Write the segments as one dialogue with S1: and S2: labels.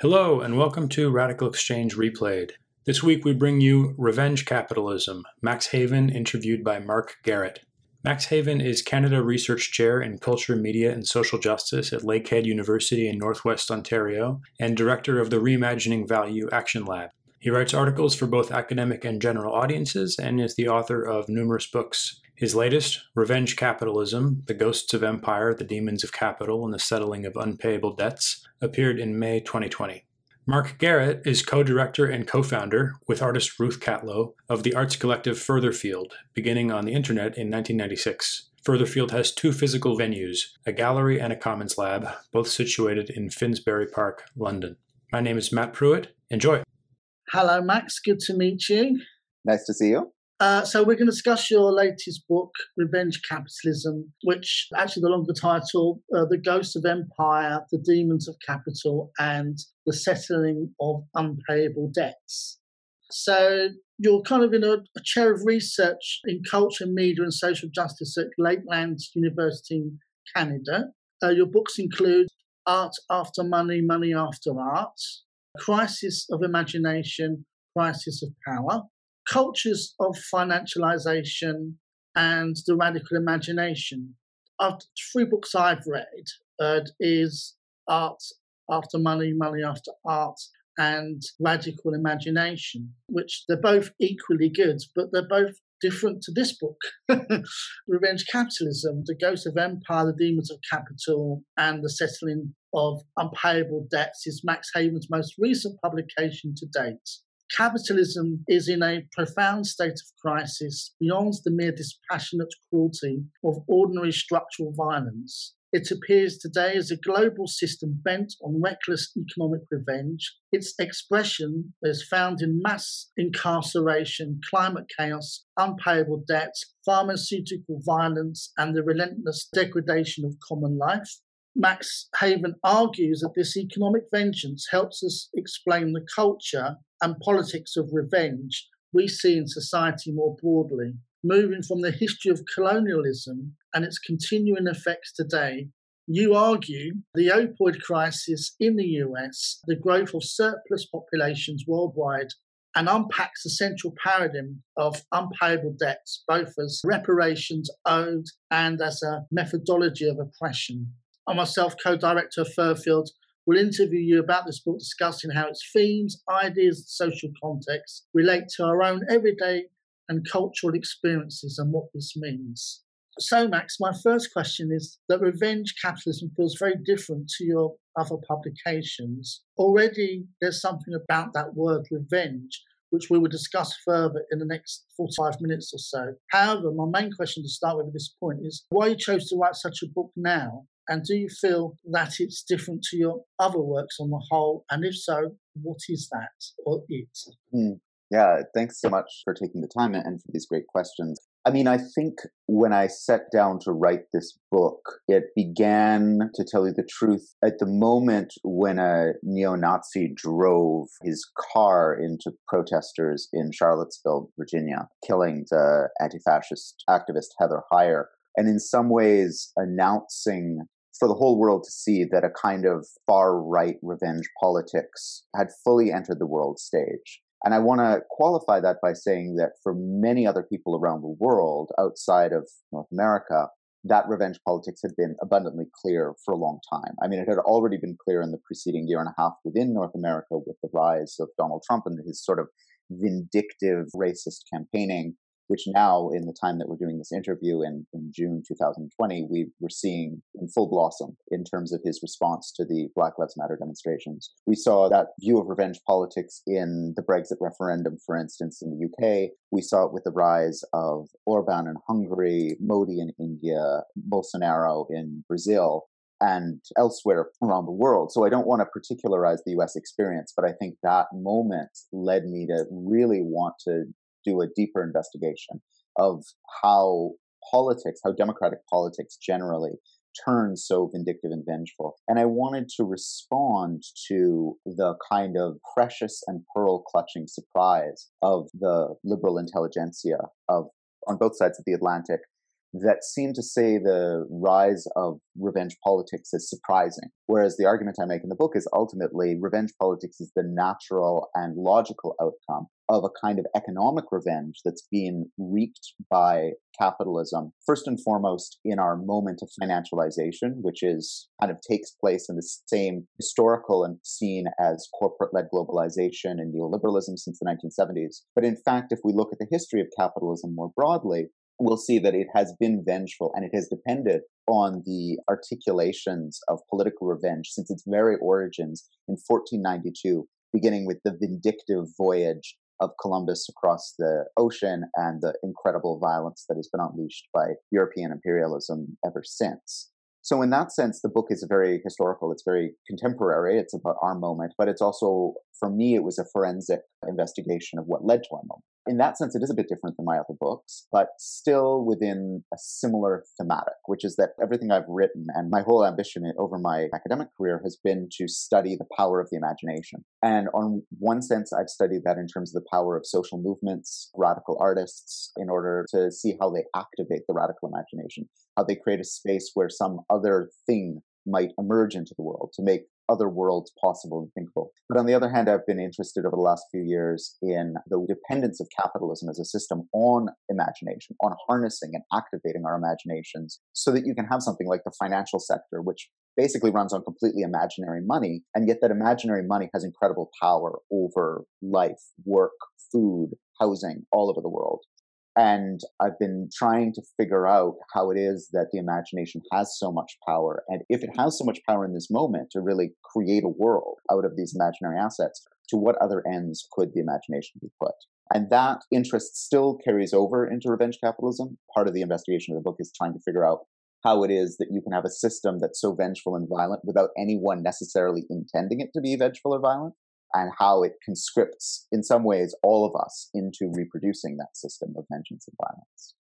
S1: Hello, and welcome to RadicalxChange Replayed. This week we bring you Revenge Capitalism Max Haiven, interviewed by Marc Garrett. Max Haiven is Canada Research Chair in Culture, Media, and Social Justice at Lakehead University in Northwest Ontario and Director of the Reimagining Value Action Lab. He writes articles for both academic and general audiences and is the author of numerous books. His latest, Revenge Capitalism The Ghosts of Empire, the Demons of Capital, and the Settling of Unpayable Debts, appeared in May 2020. Marc Garrett is co director and co founder, with artist Ruth Catlow, of the arts collective Furtherfield, beginning on the internet in 1996. Furtherfield has two physical venues, a gallery and a commons lab, both situated in Finsbury Park, London. My name is Matt Prewitt. Enjoy.
S2: Hello, Max. Good to meet you.
S3: Nice to see you.
S2: Uh, so we're going to discuss your latest book, Revenge Capitalism, which actually the longer title, uh, The Ghosts of Empire, The Demons of Capital, and The Settling of Unpayable Debts. So you're kind of in a, a chair of research in culture, media, and social justice at Lakeland University in Canada. Uh, your books include Art After Money, Money After Art, Crisis of Imagination, Crisis of Power, cultures of financialization and the radical imagination. Of three books I've read uh, is Art After Money, Money After Art, and Radical Imagination, which they're both equally good, but they're both different to this book Revenge Capitalism, The Ghost of Empire, The Demons of Capital, and The Settling of Unpayable Debts is Max Haiven's most recent publication to date capitalism is in a profound state of crisis beyond the mere dispassionate cruelty of ordinary structural violence. It appears today as a global system bent on reckless economic revenge. Its expression is found in mass incarceration, climate chaos, unpayable debts, pharmaceutical violence, and the relentless degradation of common life. Max Haiven argues that this economic vengeance helps us explain the culture and politics of revenge we see in society more broadly, moving from the history of colonialism and its continuing effects today. You argue the opioid crisis in the US, the growth of surplus populations worldwide, and unpacks the central paradigm of unpayable debts, both as reparations owed and as a methodology of oppression. I myself, co director of Furtherfield, will interview you about this book, discussing how its themes, ideas, and social context relate to our own everyday and cultural experiences and what this means. So, Max, my first question is that revenge capitalism feels very different to your other publications. Already, there's something about that word revenge which we will discuss further in the next 45 minutes or so. However, my main question to start with at this point is why you chose to write such a book now and do you feel that it's different to your other works on the whole? And if so, what is that or it?
S3: Mm, yeah, thanks so much for taking the time and for these great questions. I mean, I think when I sat down to write this book, it began, to tell you the truth, at the moment when a neo Nazi drove his car into protesters in Charlottesville, Virginia, killing the anti fascist activist Heather Heyer. And in some ways, announcing for the whole world to see that a kind of far right revenge politics had fully entered the world stage. And I want to qualify that by saying that for many other people around the world outside of North America, that revenge politics had been abundantly clear for a long time. I mean, it had already been clear in the preceding year and a half within North America with the rise of Donald Trump and his sort of vindictive racist campaigning which now in the time that we're doing this interview in, in June 2020, we were seeing in full blossom in terms of his response to the Black Lives Matter demonstrations. We saw that view of revenge politics in the Brexit referendum, for instance, in the UK. We saw it with the rise of Orban in Hungary, Modi in India, Bolsonaro in Brazil and elsewhere around the world. So I don't want to particularize the US experience, but I think that moment led me to really want to do a deeper investigation of how politics, how democratic politics generally turns so vindictive and vengeful. And I wanted to respond to the kind of precious and pearl clutching surprise of the liberal intelligentsia of on both sides of the Atlantic that seem to say the rise of revenge politics is surprising. Whereas the argument I make in the book is ultimately revenge politics is the natural and logical outcome of a kind of economic revenge that's being wreaked by capitalism, first and foremost in our moment of financialization, which is kind of takes place in the same historical and seen as corporate led globalization and neoliberalism since the 1970s. But in fact, if we look at the history of capitalism more broadly, we'll see that it has been vengeful and it has depended on the articulations of political revenge since its very origins in 1492, beginning with the vindictive voyage of Columbus across the ocean and the incredible violence that has been unleashed by European imperialism ever since. So, in that sense, the book is very historical. It's very contemporary. It's about our moment, but it's also, for me, it was a forensic investigation of what led to our moment in that sense, it is a bit different than my other books, but still within a similar thematic, which is that everything I've written and my whole ambition over my academic career has been to study the power of the imagination. And on one sense, I've studied that in terms of the power of social movements, radical artists, in order to see how they activate the radical imagination, how they create a space where some other thing might emerge into the world to make other worlds possible and thinkable. But on the other hand, I've been interested over the last few years in the dependence of capitalism as a system on imagination, on harnessing and activating our imaginations so that you can have something like the financial sector, which basically runs on completely imaginary money, and yet that imaginary money has incredible power over life, work, food, housing all over the world. And I've been trying to figure out how it is that the imagination has so much power. And if it has so much power in this moment to really create a world out of these imaginary assets, to what other ends could the imagination be put? And that interest still carries over into revenge capitalism. Part of the investigation of the book is trying to figure out how it is that you can have a system that's so vengeful and violent without anyone necessarily intending it to be vengeful or violent and how it conscripts, in some ways, all of us into reproducing that system of vengeance and violence.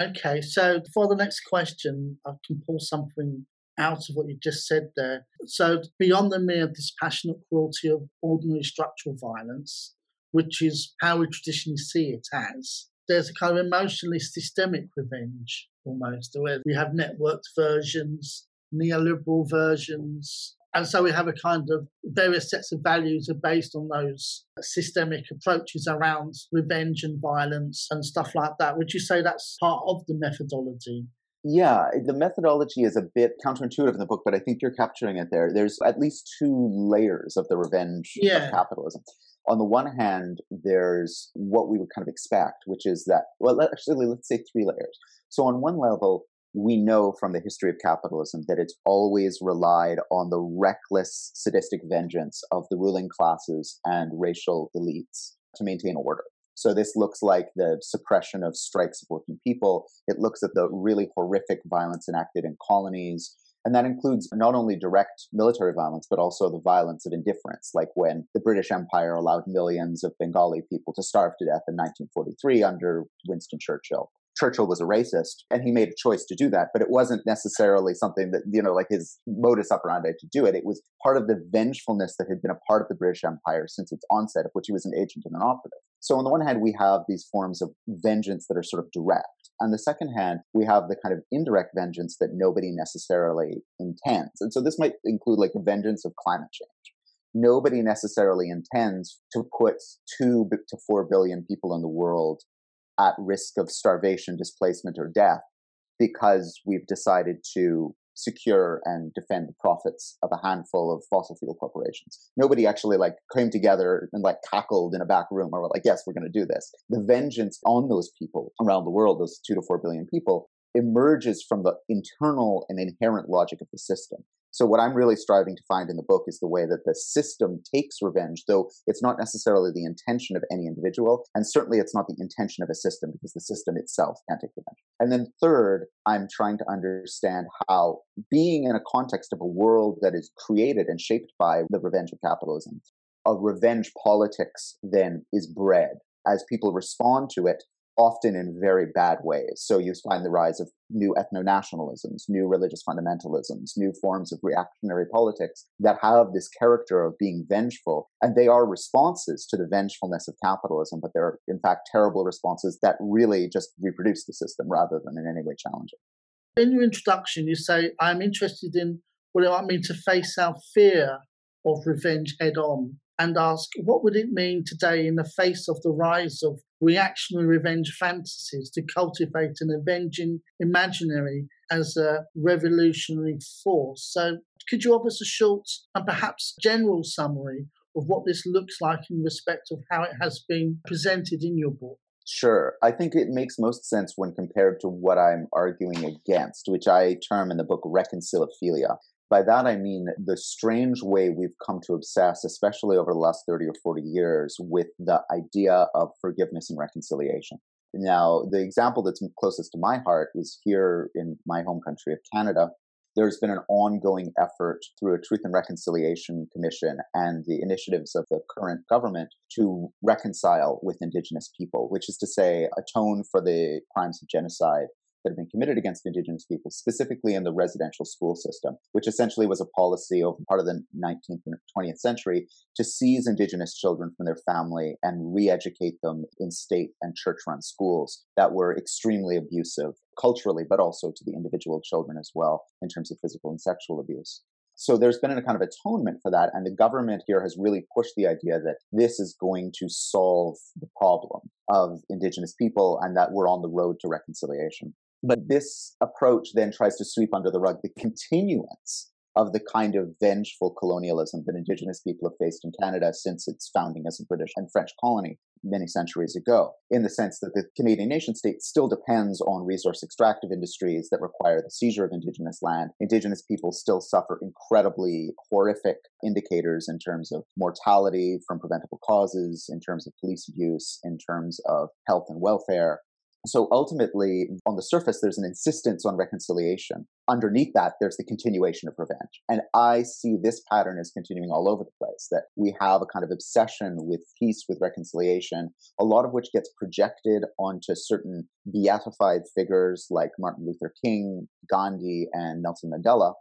S2: Okay, so for the next question, I can pull something out of what you just said there. So, beyond the mere dispassionate cruelty of ordinary structural violence, which is how we traditionally see it as, there's a kind of emotionally systemic revenge almost, where we have networked versions, neoliberal versions, and so we have a kind of various sets of values are based on those systemic approaches around revenge and violence and stuff like that. Would you say that's part of the methodology?
S3: Yeah, the methodology is a bit counterintuitive in the book, but I think you're capturing it there. There's at least two layers of the revenge yeah. of capitalism. On the one hand, there's what we would kind of expect, which is that, well, actually, let's say three layers. So, on one level, we know from the history of capitalism that it's always relied on the reckless, sadistic vengeance of the ruling classes and racial elites to maintain order. So this looks like the suppression of strikes of working people. It looks at the really horrific violence enacted in colonies. And that includes not only direct military violence, but also the violence of indifference, like when the British Empire allowed millions of Bengali people to starve to death in 1943 under Winston Churchill. Churchill was a racist and he made a choice to do that, but it wasn't necessarily something that, you know, like his modus operandi to do it. It was part of the vengefulness that had been a part of the British Empire since its onset, of which he was an agent and an operative. So, on the one hand, we have these forms of vengeance that are sort of direct. On the second hand, we have the kind of indirect vengeance that nobody necessarily intends. And so, this might include like the vengeance of climate change nobody necessarily intends to put two to four billion people in the world at risk of starvation, displacement, or death because we've decided to secure and defend the profits of a handful of fossil fuel corporations. Nobody actually like came together and like cackled in a back room or were like, yes, we're going to do this. The vengeance on those people around the world, those two to four billion people, emerges from the internal and inherent logic of the system. So, what I'm really striving to find in the book is the way that the system takes revenge, though it's not necessarily the intention of any individual, and certainly it's not the intention of a system because the system itself can't take revenge. And then, third, I'm trying to understand how being in a context of a world that is created and shaped by the revenge of capitalism, a revenge politics then is bred as people respond to it often in very bad ways. So you find the rise of new ethno nationalisms, new religious fundamentalisms, new forms of reactionary politics that have this character of being vengeful. And they are responses to the vengefulness of capitalism, but they're in fact terrible responses that really just reproduce the system rather than in any way challenge it.
S2: In your introduction, you say, I'm interested in what it might mean to face our fear of revenge head on and ask what would it mean today in the face of the rise of reactionary revenge fantasies to cultivate an avenging imaginary as a revolutionary force. So, could you offer us a short and perhaps general summary of what this looks like in respect of how it has been presented in your book?
S3: Sure. I think it makes most sense when compared to what I'm arguing against, which I term in the book reconciliophilia. By that, I mean the strange way we've come to obsess, especially over the last 30 or 40 years, with the idea of forgiveness and reconciliation. Now, the example that's closest to my heart is here in my home country of Canada. There's been an ongoing effort through a Truth and Reconciliation Commission and the initiatives of the current government to reconcile with Indigenous people, which is to say, atone for the crimes of genocide that have been committed against Indigenous people, specifically in the residential school system, which essentially was a policy over part of the 19th and 20th century to seize Indigenous children from their family and re educate them in state and church run schools that were extremely abusive culturally, but also to the individual children as well in terms of physical and sexual abuse. So there's been a kind of atonement for that. And the government here has really pushed the idea that this is going to solve the problem of Indigenous people and that we're on the road to reconciliation. But this approach then tries to sweep under the rug the continuance of the kind of vengeful colonialism that Indigenous people have faced in Canada since its founding as a British and French colony many centuries ago, in the sense that the Canadian nation state still depends on resource extractive industries that require the seizure of Indigenous land. Indigenous people still suffer incredibly horrific indicators in terms of mortality from preventable causes, in terms of police abuse, in terms of health and welfare. So ultimately, on the surface, there's an insistence on reconciliation. Underneath that, there's the continuation of revenge. And I see this pattern as continuing all over the place that we have a kind of obsession with peace, with reconciliation, a lot of which gets projected onto certain beatified figures like Martin Luther King, Gandhi, and Nelson Mandela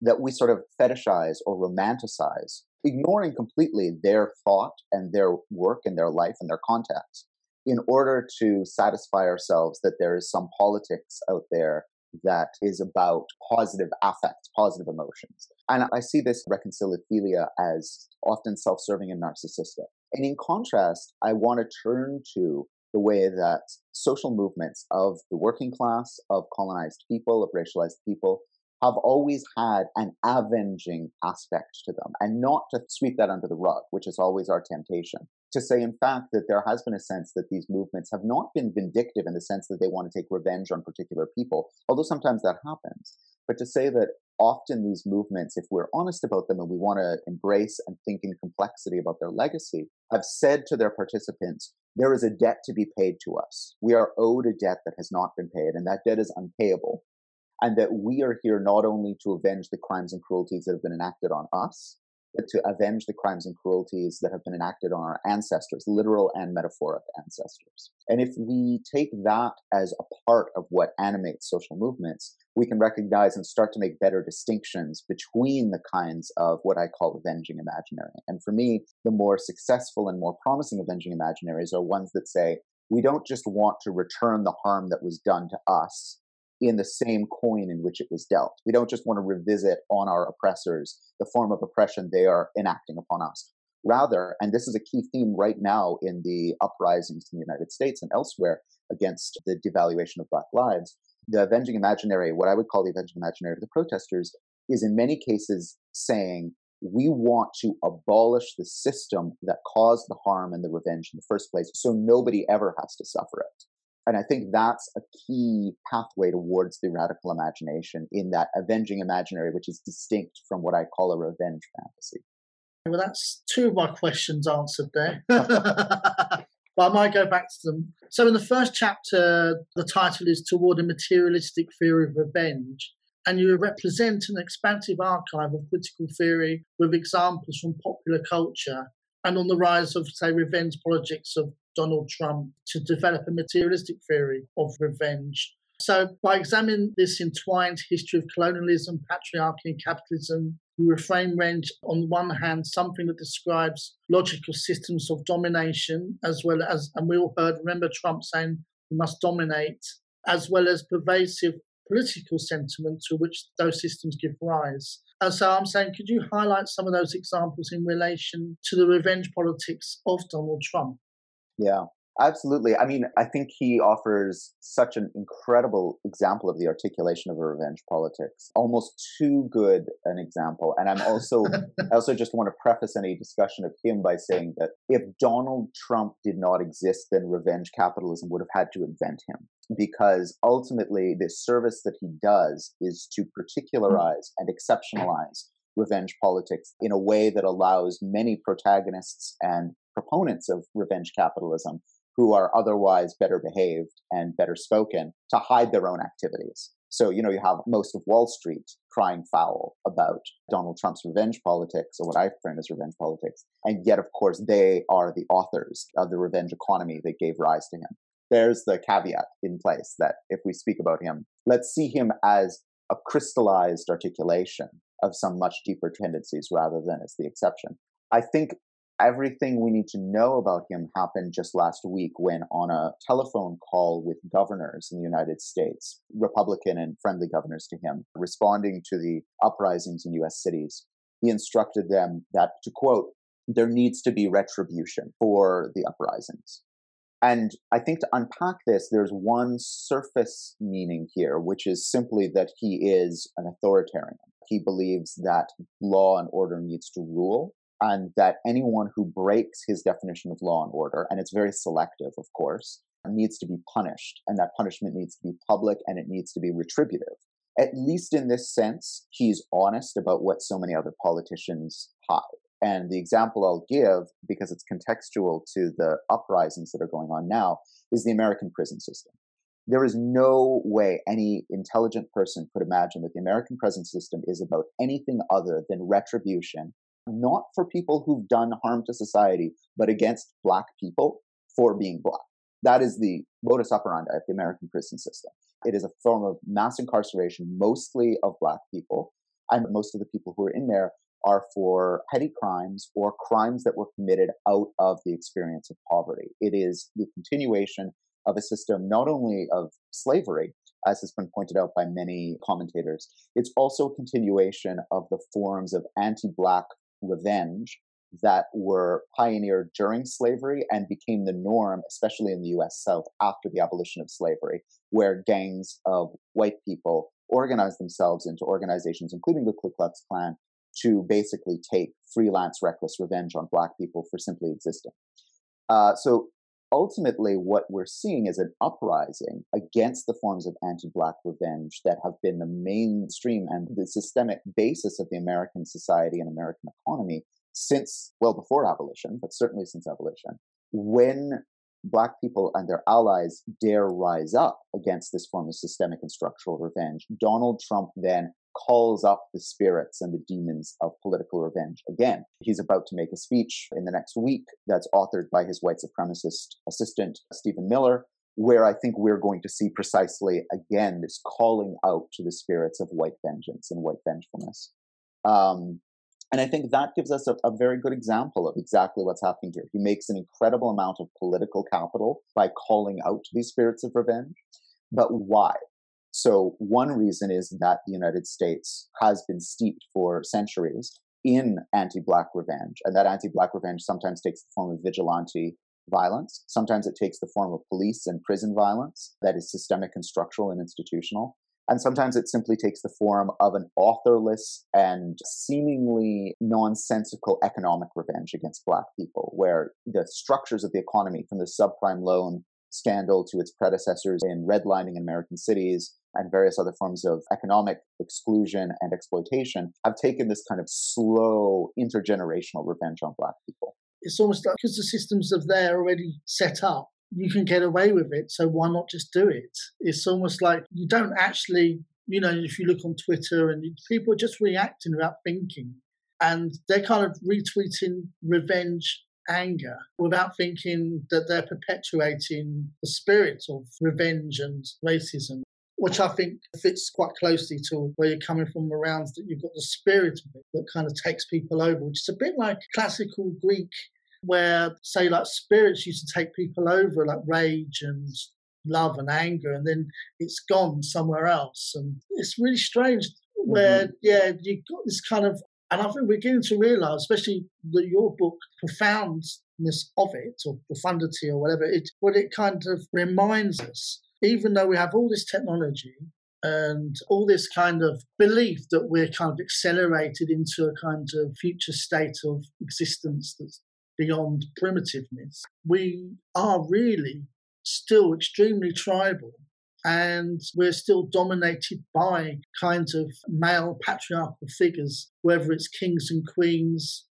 S3: that we sort of fetishize or romanticize, ignoring completely their thought and their work and their life and their context in order to satisfy ourselves that there is some politics out there that is about positive affects, positive emotions. And I see this reconciliophilia as often self serving and narcissistic. And in contrast, I want to turn to the way that social movements of the working class, of colonized people, of racialized people, have always had an avenging aspect to them and not to sweep that under the rug, which is always our temptation. To say, in fact, that there has been a sense that these movements have not been vindictive in the sense that they want to take revenge on particular people, although sometimes that happens. But to say that often these movements, if we're honest about them and we want to embrace and think in complexity about their legacy, have said to their participants, there is a debt to be paid to us. We are owed a debt that has not been paid, and that debt is unpayable and that we are here not only to avenge the crimes and cruelties that have been enacted on us, but to avenge the crimes and cruelties that have been enacted on our ancestors, literal and metaphoric ancestors. And if we take that as a part of what animates social movements, we can recognize and start to make better distinctions between the kinds of what I call avenging imaginary. And for me, the more successful and more promising avenging imaginaries are ones that say, we don't just want to return the harm that was done to us, in the same coin in which it was dealt. We don't just want to revisit on our oppressors the form of oppression they are enacting upon us. Rather, and this is a key theme right now in the uprisings in the United States and elsewhere against the devaluation of Black lives, the avenging imaginary, what I would call the avenging imaginary of the protesters, is in many cases saying, we want to abolish the system that caused the harm and the revenge in the first place so nobody ever has to suffer it. And I think that's a key pathway towards the radical imagination in that avenging imaginary, which is distinct from what I call a revenge fantasy.
S2: Well, that's two of my questions answered there. but I might go back to them. So, in the first chapter, the title is Toward a Materialistic Theory of Revenge. And you represent an expansive archive of critical theory with examples from popular culture and on the rise of, say, revenge projects of Donald Trump to develop a materialistic theory of revenge. So, by examining this entwined history of colonialism, patriarchy, and capitalism, we reframe revenge on one hand something that describes logical systems of domination, as well as, and we all heard, remember Trump saying we must dominate, as well as pervasive political sentiment to which those systems give rise. And so I'm saying, could you highlight some of those examples in relation to the revenge politics of Donald Trump?
S3: Yeah. Absolutely. I mean, I think he offers such an incredible example of the articulation of a revenge politics. Almost too good an example. And I'm also, I also just want to preface any discussion of him by saying that if Donald Trump did not exist, then revenge capitalism would have had to invent him. Because ultimately, the service that he does is to hmm. particularize and exceptionalize revenge politics in a way that allows many protagonists and proponents of revenge capitalism who are otherwise better behaved and better spoken to hide their own activities. So, you know, you have most of Wall Street crying foul about Donald Trump's revenge politics, or what I frame as revenge politics. And yet, of course, they are the authors of the revenge economy that gave rise to him. There's the caveat in place that if we speak about him, let's see him as a crystallized articulation of some much deeper tendencies rather than as the exception. I think everything we need to know about him happened just last week when on a telephone call with governors in the United States, Republican and friendly governors to him, responding to the uprisings in US cities, he instructed them that, to quote, there needs to be retribution for the uprisings. And I think to unpack this, there's one surface meaning here, which is simply that he is an authoritarian. He believes that law and order needs to rule and that anyone who breaks his definition of law and order, and it's very selective, of course, needs to be punished. And that punishment needs to be public and it needs to be retributive. At least in this sense, he's honest about what so many other politicians hide. And the example I'll give, because it's contextual to the uprisings that are going on now, is the American prison system. There is no way any intelligent person could imagine that the American prison system is about anything other than retribution not for people who've done harm to society, but against black people for being black. That is the modus operandi of the American prison system. It is a form of mass incarceration, mostly of black people. And most of the people who are in there are for petty crimes or crimes that were committed out of the experience of poverty. It is the continuation of a system not only of slavery, as has been pointed out by many commentators, it's also a continuation of the forms of anti Black revenge that were pioneered during slavery and became the norm, especially in the US South after the abolition of slavery, where gangs of white people organized themselves into organizations, including the Ku Klux Klan, to basically take freelance, reckless revenge on Black people for simply existing. Uh, so ultimately, what we're seeing is an uprising against the forms of anti Black revenge that have been the mainstream and the systemic basis of the American society and American economy since, well, before abolition, but certainly since abolition. When Black people and their allies dare rise up against this form of systemic and structural revenge, Donald Trump then calls up the spirits and the demons of political revenge again. He's about to make a speech in the next week that's authored by his white supremacist assistant, Stephen Miller, where I think we're going to see precisely again this calling out to the spirits of white vengeance and white vengefulness. Um, and I think that gives us a, a, very good example of exactly what's happening here. He makes an incredible amount of political capital by calling out these spirits of revenge. But why? So, one reason is that the United States has been steeped for centuries in anti Black revenge. And that anti Black revenge sometimes takes the form of vigilante violence. Sometimes it takes the form of police and prison violence that is systemic and structural and institutional. And sometimes it simply takes the form of an authorless and seemingly nonsensical economic revenge against Black people, where the structures of the economy, from the subprime loan scandal to its predecessors in redlining in American cities and various other forms of economic exclusion and exploitation have taken this kind of slow intergenerational revenge on black people.
S2: It's almost like because the systems are there already set up, you can get away with it. So why not just do it? It's almost like you don't actually, you know, if you look on Twitter and people are just reacting without thinking and they're kind of retweeting revenge anger without thinking that they're perpetuating the spirit of revenge and racism which I think fits quite closely to where you're coming from around that you've got the spirit of it that kind of takes people over, which is a bit like classical Greek, where, say, like spirits used to take people over, like rage and love and anger, and then it's gone somewhere else. And it's really strange where, mm-hmm. yeah, you've got this kind of, and I think we're beginning to realize, especially that your book, profoundness of it, or profundity, or whatever, it, what it kind of reminds us even though we have all this technology and all this kind of belief that we're kind of accelerated into a kind of future state of existence that's beyond primitiveness, we are really still extremely tribal and we're still dominated by kinds of male patriarchal figures, whether it's kings and queens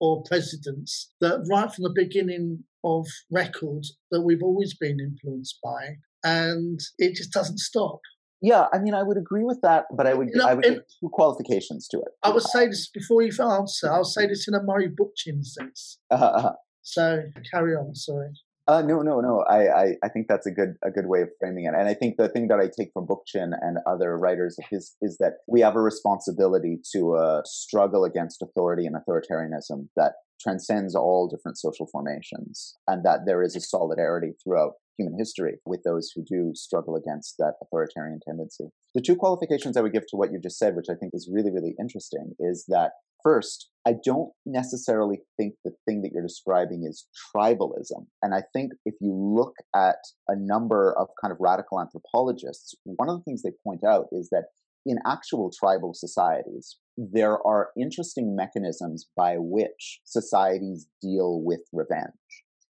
S2: or presidents, that right from the beginning of record that we've always been influenced by and it just doesn't stop.
S3: Yeah, I mean, I would agree with that, but I would I would give two qualifications to it.
S2: I would say this before you answer. I'll say this in a Murray Bookchin sense. Uh-huh, uh-huh. So carry on. Sorry.
S3: Uh, no, no, no. I, I, I think that's a good a good way of framing it. And I think the thing that I take from Bookchin and other writers is is that we have a responsibility to uh, struggle against authority and authoritarianism that transcends all different social formations, and that there is a solidarity throughout human history with those who do struggle against that authoritarian tendency. The two qualifications I would give to what you just said, which I think is really, really interesting, is that first, I don't necessarily think the thing that you're describing is tribalism. And I think if you look at a number of kind of radical anthropologists, one of the things they point out is that in actual tribal societies, there are interesting mechanisms by which societies deal with revenge.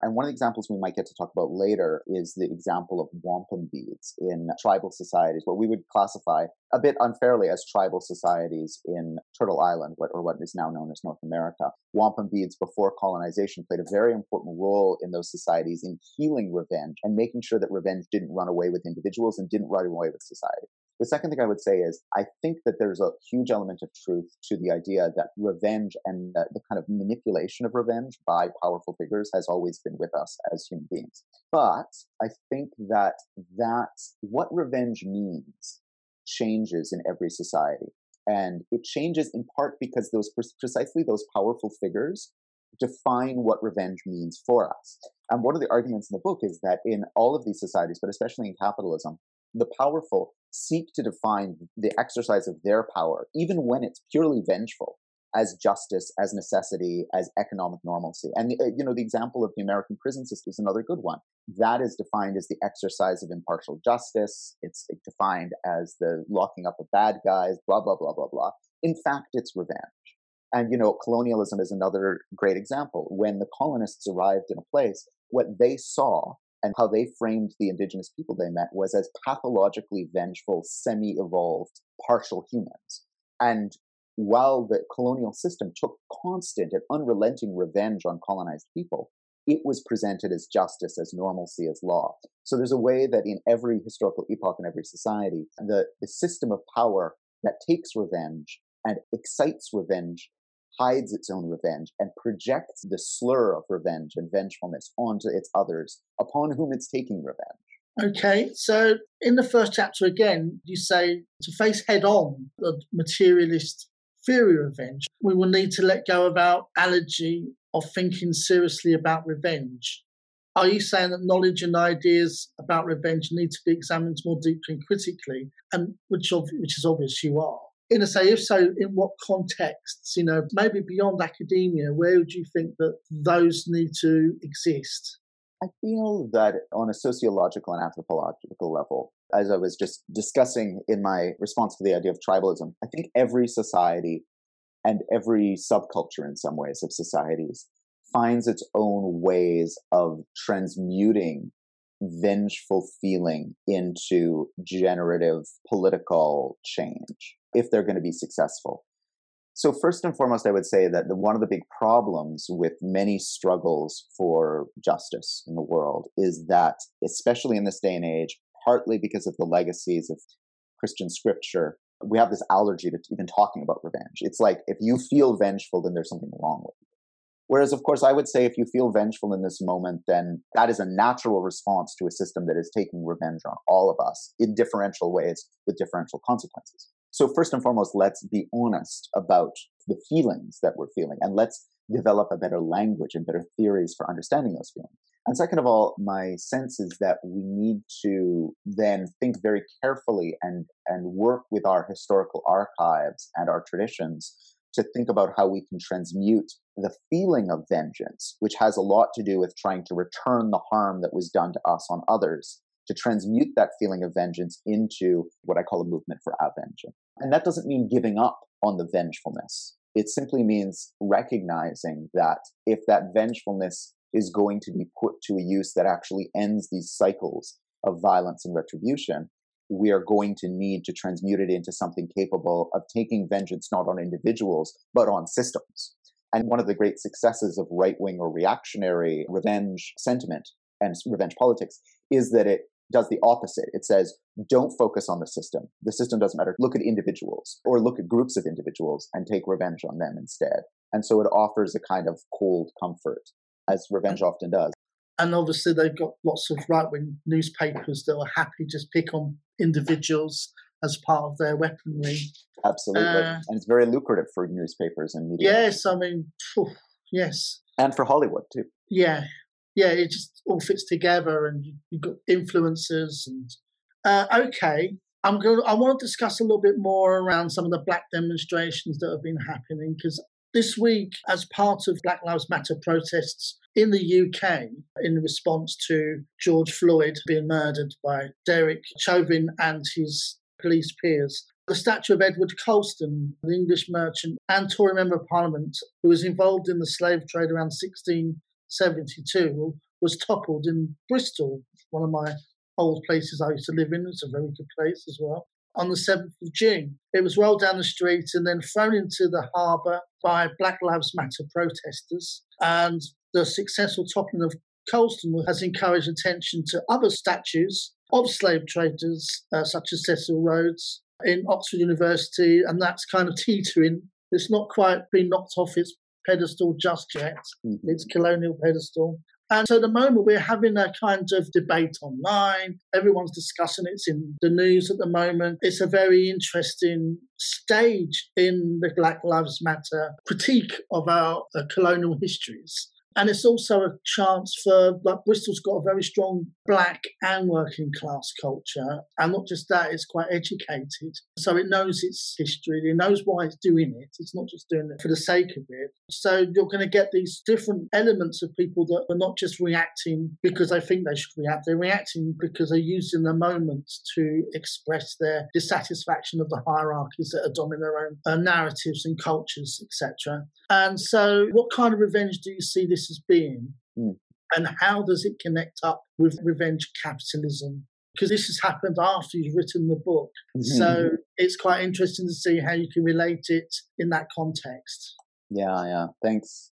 S3: And one of the examples we might get to talk about later is the example of wampum beads in tribal societies, what we would classify a bit unfairly as tribal societies in Turtle Island, or what is now known as North America. Wampum beads before colonization played a very important role in those societies in healing revenge and making sure that revenge didn't run away with individuals and didn't run away with society. The second thing I would say is I think that there's a huge element of truth to the idea that revenge and the, the kind of manipulation of revenge by powerful figures has always been with us as human beings. But I think that that what revenge means changes in every society. And it changes in part because those precisely those powerful figures define what revenge means for us. And one of the arguments in the book is that in all of these societies, but especially in capitalism, the powerful seek to define the exercise of their power, even when it's purely vengeful, as justice, as necessity, as economic normalcy. And uh, you know, the example of the American prison system is another good one. That is defined as the exercise of impartial justice. It's defined as the locking up of bad guys. Blah blah blah blah blah. In fact, it's revenge. And you know, colonialism is another great example. When the colonists arrived in a place, what they saw and how they framed the indigenous people they met was as pathologically vengeful, semi evolved, partial humans. And while the colonial system took constant and unrelenting revenge on colonized people, it was presented as justice, as normalcy, as law. So there's a way that in every historical epoch in every society, the, the system of power that takes revenge and excites revenge hides its own revenge and projects the slur of revenge and vengefulness onto its others upon whom it's taking revenge.
S2: Okay, so in the first chapter again, you say to face head on the materialist theory of revenge, we will need to let go of our allergy of thinking seriously about revenge. Are you saying that knowledge and ideas about revenge need to be examined more deeply and critically, and which, which is obvious you are? In a say, if so, in what contexts, you know, maybe beyond academia, where would you think that those need to exist?
S3: I feel that on a sociological and anthropological level, as I was just discussing in my response to the idea of tribalism, I think every society and every subculture in some ways of societies finds its own ways of transmuting vengeful feeling into generative political change if they're going to be successful. So, first and foremost, I would say that the, one of the big problems with many struggles for justice in the world is that, especially in this day and age, partly because of the legacies of Christian scripture, we have this allergy to even talking about revenge. It's like if you feel vengeful, then there's something wrong with you. Whereas, of course, I would say if you feel vengeful in this moment, then that is a natural response to a system that is taking revenge on all of us in differential ways with differential consequences. So, first and foremost, let's be honest about the feelings that we're feeling and let's develop a better language and better theories for understanding those feelings. And second of all, my sense is that we need to then think very carefully and, and work with our historical archives and our traditions to think about how we can transmute the feeling of vengeance, which has a lot to do with trying to return the harm that was done to us on others, to transmute that feeling of vengeance into what I call a movement for avenge. And that doesn't mean giving up on the vengefulness. It simply means recognizing that if that vengefulness is going to be put to a use that actually ends these cycles of violence and retribution, we are going to need to transmute it into something capable of taking vengeance not on individuals, but on systems. And one of the great successes of right wing or reactionary revenge sentiment and revenge politics is that it does the opposite. It says, don't focus on the system. The system doesn't matter. Look at individuals or look at groups of individuals and take revenge on them instead. And so it offers a kind of cold comfort, as revenge often does.
S2: And obviously, they've got lots of right wing newspapers that are happy just pick on individuals as part of their weaponry.
S3: Absolutely. Uh, and it's very lucrative for newspapers and media.
S2: Yes, I mean, phew, yes.
S3: And for Hollywood, too.
S2: Yeah. Yeah, it just all fits together, and you've got influences. And uh, okay, I'm going. I want to discuss a little bit more around some of the black demonstrations that have been happening because this week, as part of Black Lives Matter protests in the UK, in response to George Floyd being murdered by Derek Chauvin and his police peers, the statue of Edward Colston, the English merchant and Tory Member of Parliament, who was involved in the slave trade around 1672, was toppled in Bristol, one of my old places I used to live in. It's a very good place as well on the 7th of June. It was rolled down the street and then thrown into the harbour by Black Lives Matter protesters. And the successful toppling of Colston has encouraged attention to other statues of slave traders, uh, such as Cecil Rhodes in Oxford University, and that's kind of teetering. It's not quite been knocked off its pedestal just yet, mm-hmm. its colonial pedestal. And so at the moment, we're having a kind of debate online. Everyone's discussing it. It's in the news at the moment. It's a very interesting stage in the Black Lives Matter critique of our uh, colonial histories. And it's also a chance for, like, Bristol's got a very strong black and working class culture. And not just that, it's quite educated. So it knows its history, it knows why it's doing it. It's not just doing it for the sake of it. So you're going to get these different elements of people that are not just reacting because they think they should react, they're reacting because they're using the moment to express their dissatisfaction of the hierarchies that are dominating their own uh, narratives and cultures, etc. And so, what kind of revenge do you see this as being? Mm. And how does it connect up with revenge capitalism? Because this has happened after you've written the book. Mm-hmm. So it's quite interesting to see how you can relate it in that context.
S3: Yeah, yeah. Thanks.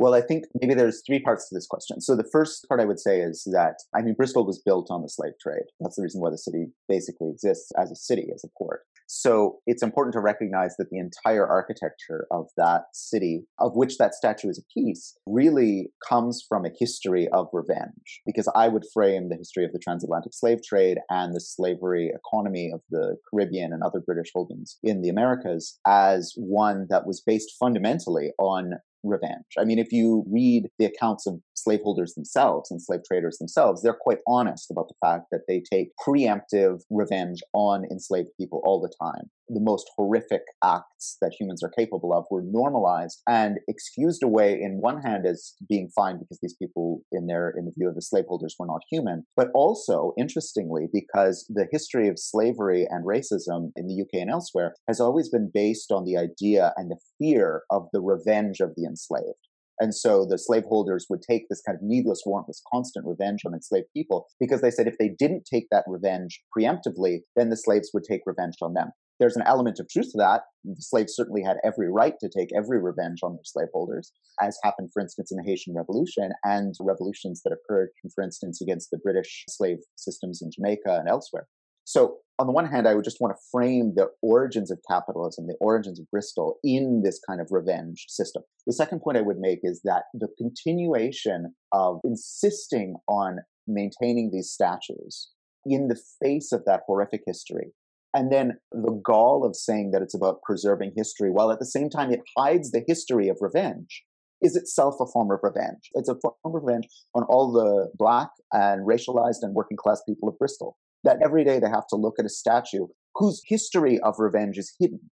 S3: Well, I think maybe there's three parts to this question. So the first part I would say is that I mean Bristol was built on the slave trade. That's the reason why the city basically exists as a city, as a port. So it's important to recognize that the entire architecture of that city, of which that statue is a piece, really comes from a history of revenge. Because I would frame the history of the transatlantic slave trade and the slavery economy of the Caribbean and other British holdings in the Americas as one that was based fundamentally on revenge. I mean, if you read the accounts of slaveholders themselves and slave traders themselves, they're quite honest about the fact that they take preemptive revenge on enslaved people all the time the most horrific acts that humans are capable of were normalized and excused away in one hand as being fine because these people in their in the view of the slaveholders were not human but also interestingly because the history of slavery and racism in the UK and elsewhere has always been based on the idea and the fear of the revenge of the enslaved. And so the slaveholders would take this kind of needless, warrantless, constant revenge on enslaved people because they said if they didn't take that revenge preemptively, then the slaves would take revenge on them there's an element of truth to that. The slaves certainly had every right to take every revenge on their slaveholders, as happened, for instance, in the Haitian Revolution and revolutions that occurred, for instance, against the British slave systems in Jamaica and elsewhere. So, on the one hand, I would just want to frame the origins of capitalism, the origins of Bristol in this kind of revenge system. The second point I would make is that the continuation of insisting on maintaining these statues in the face of that horrific history and then the gall of saying that it's about preserving history while at the same time it hides the history of revenge is itself a form of revenge. It's a form of revenge on all the black and racialized and working class people of Bristol. That every day they have to look at a statue whose history of revenge is hidden,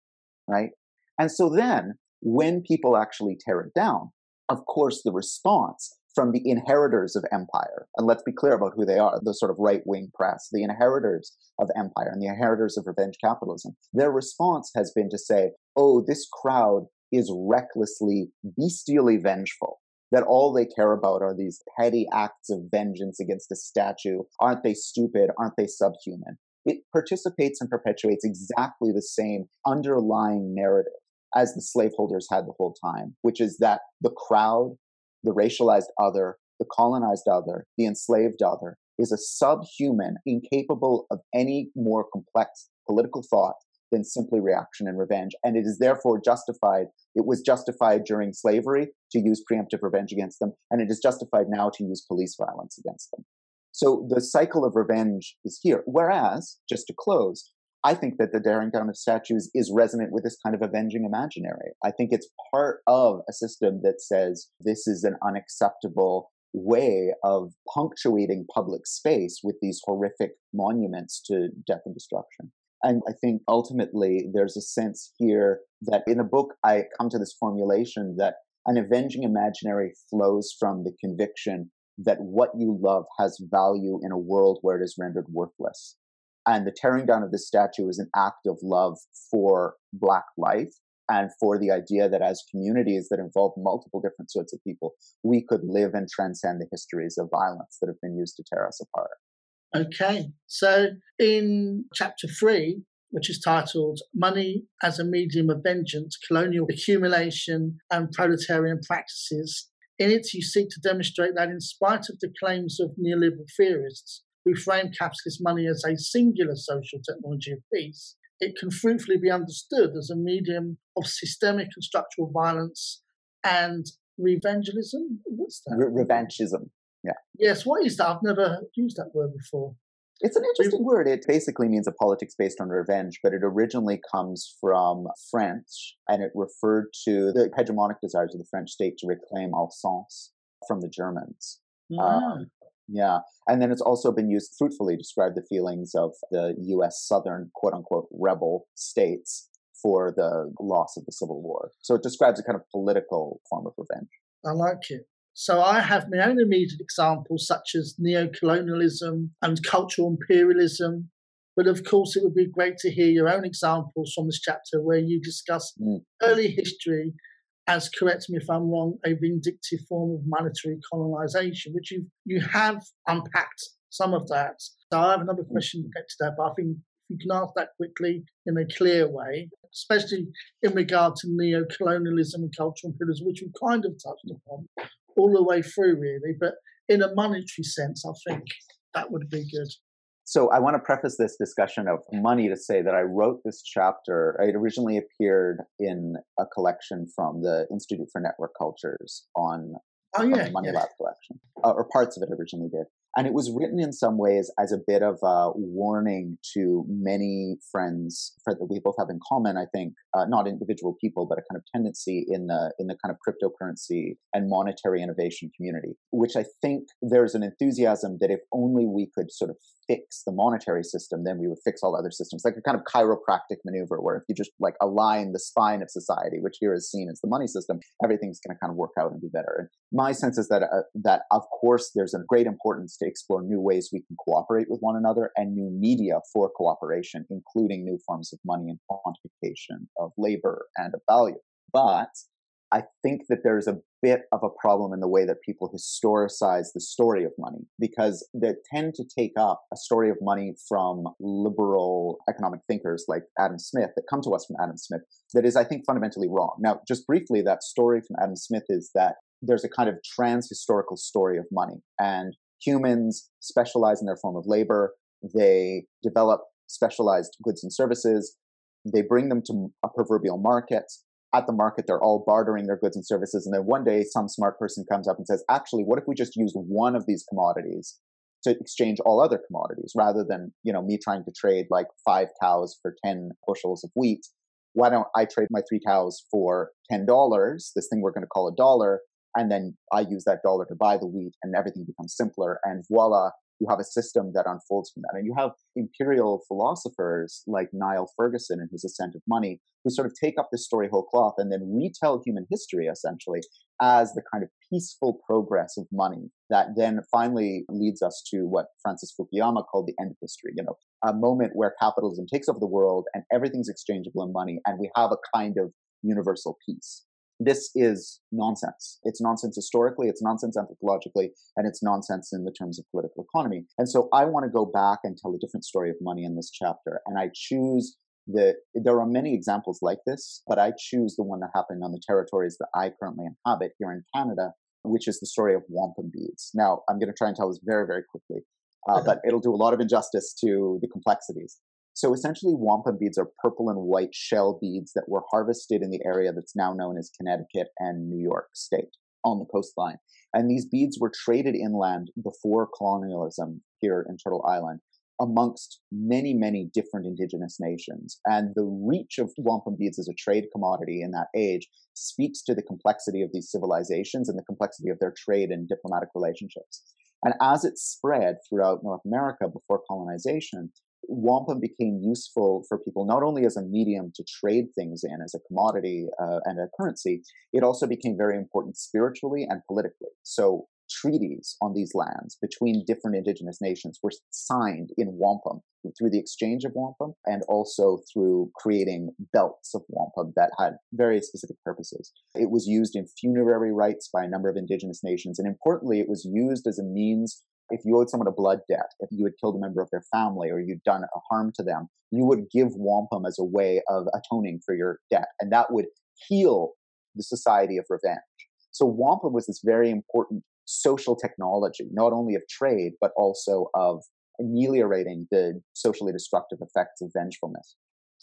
S3: right? And so then when people actually tear it down, of course, the response from the inheritors of empire. And let's be clear about who they are the sort of right wing press, the inheritors of empire and the inheritors of revenge capitalism. Their response has been to say, oh, this crowd is recklessly, bestially vengeful. That all they care about are these petty acts of vengeance against a statue. Aren't they stupid? Aren't they subhuman? It participates and perpetuates exactly the same underlying narrative as the slaveholders had the whole time, which is that the crowd the racialized other, the colonized other, the enslaved other, is a subhuman, incapable of any more complex political thought than simply reaction and revenge. And it is therefore justified, it was justified during slavery to use preemptive revenge against them, and it is justified now to use police violence against them. So the cycle of revenge is here. Whereas, just to close, I think that the daring down of statues is resonant with this kind of avenging imaginary. I think it's part of a system that says this is an unacceptable way of punctuating public space with these horrific monuments to death and destruction. And I think ultimately there's a sense here that in the book, I come to this formulation that an avenging imaginary flows from the conviction that what you love has value in a world where it is rendered worthless. And the tearing down of this statue is an act of love for Black life and for the idea that as communities that involve multiple different sorts of people, we could live and transcend the histories of violence that have been used to tear us apart.
S2: Okay, so in chapter three, which is titled Money as a Medium of Vengeance, Colonial Accumulation and Proletarian Practices, in it you seek to demonstrate that in spite of the claims of neoliberal theorists, who frame capitalist money as a singular social technology of peace, it can fruitfully be understood as a medium of systemic and structural violence and revengealism. What's that?
S3: Re- revanchism. Yeah.
S2: Yes. What is that? I've never used that word before.
S3: It's an interesting Re- word. It basically means a politics based on revenge, but it originally comes from French and it referred to the hegemonic desires of the French state to reclaim Alsace from the Germans. Um, yeah. And then it's also been used fruitfully to describe the feelings of the US Southern quote unquote rebel states for the loss of the Civil War. So it describes a kind of political form of revenge.
S2: I like it. So I have my own immediate examples, such as neo-colonialism and cultural imperialism. But of course, it would be great to hear your own examples from this chapter where you discuss mm. early history as, correct me if I'm wrong, a vindictive form of monetary colonization, which you you have unpacked some of that. So I have another question to get to that, but I think if you can ask that quickly in a clear way, especially in regard to neo-colonialism and cultural imperialism, which we kind of touched upon all the way through, really. But in a monetary sense, I think that would be good.
S3: So I want to preface this discussion of money to say that I wrote this chapter. It originally appeared in a collection from the Institute for Network Cultures on
S2: oh, yeah,
S3: Money
S2: yeah.
S3: Lab collection, uh, or parts of it originally did. And it was written in some ways as a bit of a warning to many friends that we both have in common. I think uh, not individual people, but a kind of tendency in the in the kind of cryptocurrency and monetary innovation community, which I think there's an enthusiasm that if only we could sort of fix the monetary system, then we would fix all other systems, like a kind of chiropractic maneuver, where if you just like align the spine of society, which here is seen as the money system, everything's going to kind of work out and be better. And my sense is that uh, that of course there's a great importance to explore new ways we can cooperate with one another and new media for cooperation, including new forms of money and quantification of labor and of value. But I think that there's a bit of a problem in the way that people historicize the story of money because they tend to take up a story of money from liberal economic thinkers like Adam Smith that come to us from Adam Smith that is, I think, fundamentally wrong. Now, just briefly, that story from Adam Smith is that there's a kind of trans historical story of money and humans specialize in their form of labor. They develop specialized goods and services. They bring them to a proverbial market. At the market, they're all bartering their goods and services. And then one day, some smart person comes up and says, actually, what if we just use one of these commodities to exchange all other commodities rather than, you know, me trying to trade like five cows for 10 bushels of wheat? Why don't I trade my three cows for $10, this thing we're going to call a dollar, and then I use that dollar to buy the wheat and everything becomes simpler and voila, you have a system that unfolds from that. And you have imperial philosophers like Niall Ferguson in his Ascent of Money, who sort of take up this story whole cloth and then retell human history essentially as the kind of peaceful progress of money that then finally leads us to what Francis Fukuyama called the end of history. You know, a moment where capitalism takes over the world and everything's exchangeable in money, and we have a kind of universal peace this is nonsense. It's nonsense historically, it's nonsense anthropologically, and it's nonsense in the terms of political economy. And so I want to go back and tell a different story of money in this chapter. And I choose the, there are many examples like this, but I choose the one that happened on the territories that I currently inhabit here in Canada, which is the story of wampum beads. Now, I'm going to try and tell this very, very quickly, uh, but it'll do a lot of injustice to the complexities. So essentially, wampum beads are purple and white shell beads that were harvested in the area that's now known as Connecticut and New York State on the coastline. And these beads were traded inland before colonialism here in Turtle Island amongst many, many different indigenous nations. And the reach of wampum beads as a trade commodity in that age speaks to the complexity of these civilizations and the complexity of their trade and diplomatic relationships. And as it spread throughout North America before colonization, wampum became useful for people not only as a medium to trade things in, as a commodity uh, and a currency, it also became very important spiritually and politically. So treaties on these lands between different indigenous nations were signed in wampum through the exchange of wampum and also through creating belts of wampum that had very specific purposes. It was used in funerary rites by a number of indigenous nations, and importantly, it was used as a means if you owed someone a blood debt, if you had killed a member of their family or you'd done a harm to them, you would give wampum as a way of atoning for your debt. And that would heal the society of revenge. So wampum was this very important social technology, not only of trade, but also of ameliorating the socially destructive effects of vengefulness.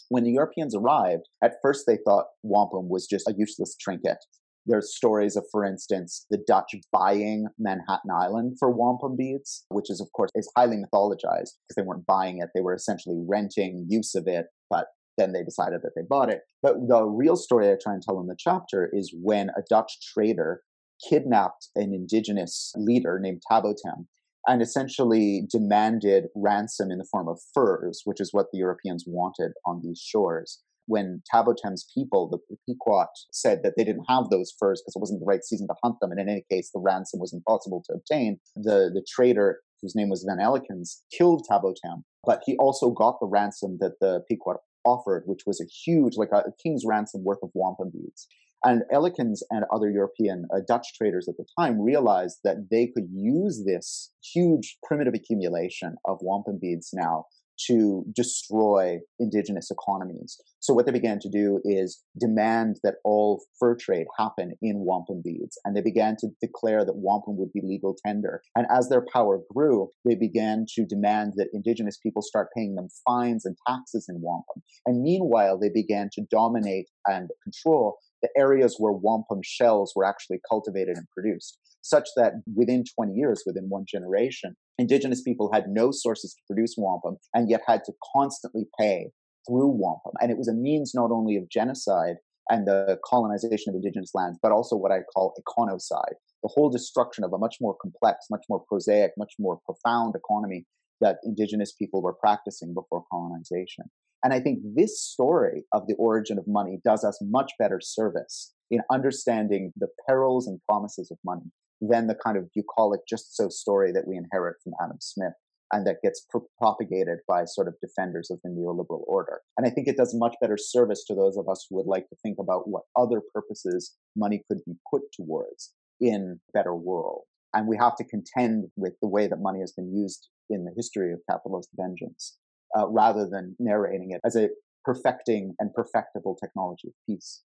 S3: When the Europeans arrived, at first they thought wampum was just a useless trinket there's stories of, for instance, the Dutch buying Manhattan Island for wampum beads, which is, of course, is highly mythologized because they weren't buying it. They were essentially renting use of it, but then they decided that they bought it. But the real story I try and tell in the chapter is when a Dutch trader kidnapped an indigenous leader named Tabotem and essentially demanded ransom in the form of furs, which is what the Europeans wanted on these shores when Tabotem's people, the Pequot, said that they didn't have those furs because it wasn't the right season to hunt them, and in any case, the ransom was impossible to obtain, the, the trader, whose name was Van Ellikens, killed Tabotem, but he also got the ransom that the Pequot offered, which was a huge, like a king's ransom worth of wampum beads. And Ellikens and other European uh, Dutch traders at the time realized that they could use this huge primitive accumulation of wampum beads now to destroy indigenous economies. So what they began to do is demand that all fur trade happen in wampum beads. And they began to declare that wampum would be legal tender. And as their power grew, they began to demand that indigenous people start paying them fines and taxes in wampum. And meanwhile, they began to dominate and control the areas where wampum shells were actually cultivated and produced such that within 20 years, within one generation, indigenous people had no sources to produce wampum and yet had to constantly pay through wampum. And it was a means not only of genocide and the colonization of indigenous lands, but also what I call econocide, the whole destruction of a much more complex, much more prosaic, much more profound economy that indigenous people were practicing before colonization. And I think this story of the origin of money does us much better service in understanding the perils and promises of money than the kind of bucolic just so story that we inherit from Adam Smith and that gets pro- propagated by sort of defenders of the neoliberal order. And I think it does much better service to those of us who would like to think about what other purposes money could be put towards in a better world. And we have to contend with the way that money has been used in the history of capitalist vengeance, uh, rather than narrating it as a perfecting and perfectible technology of peace.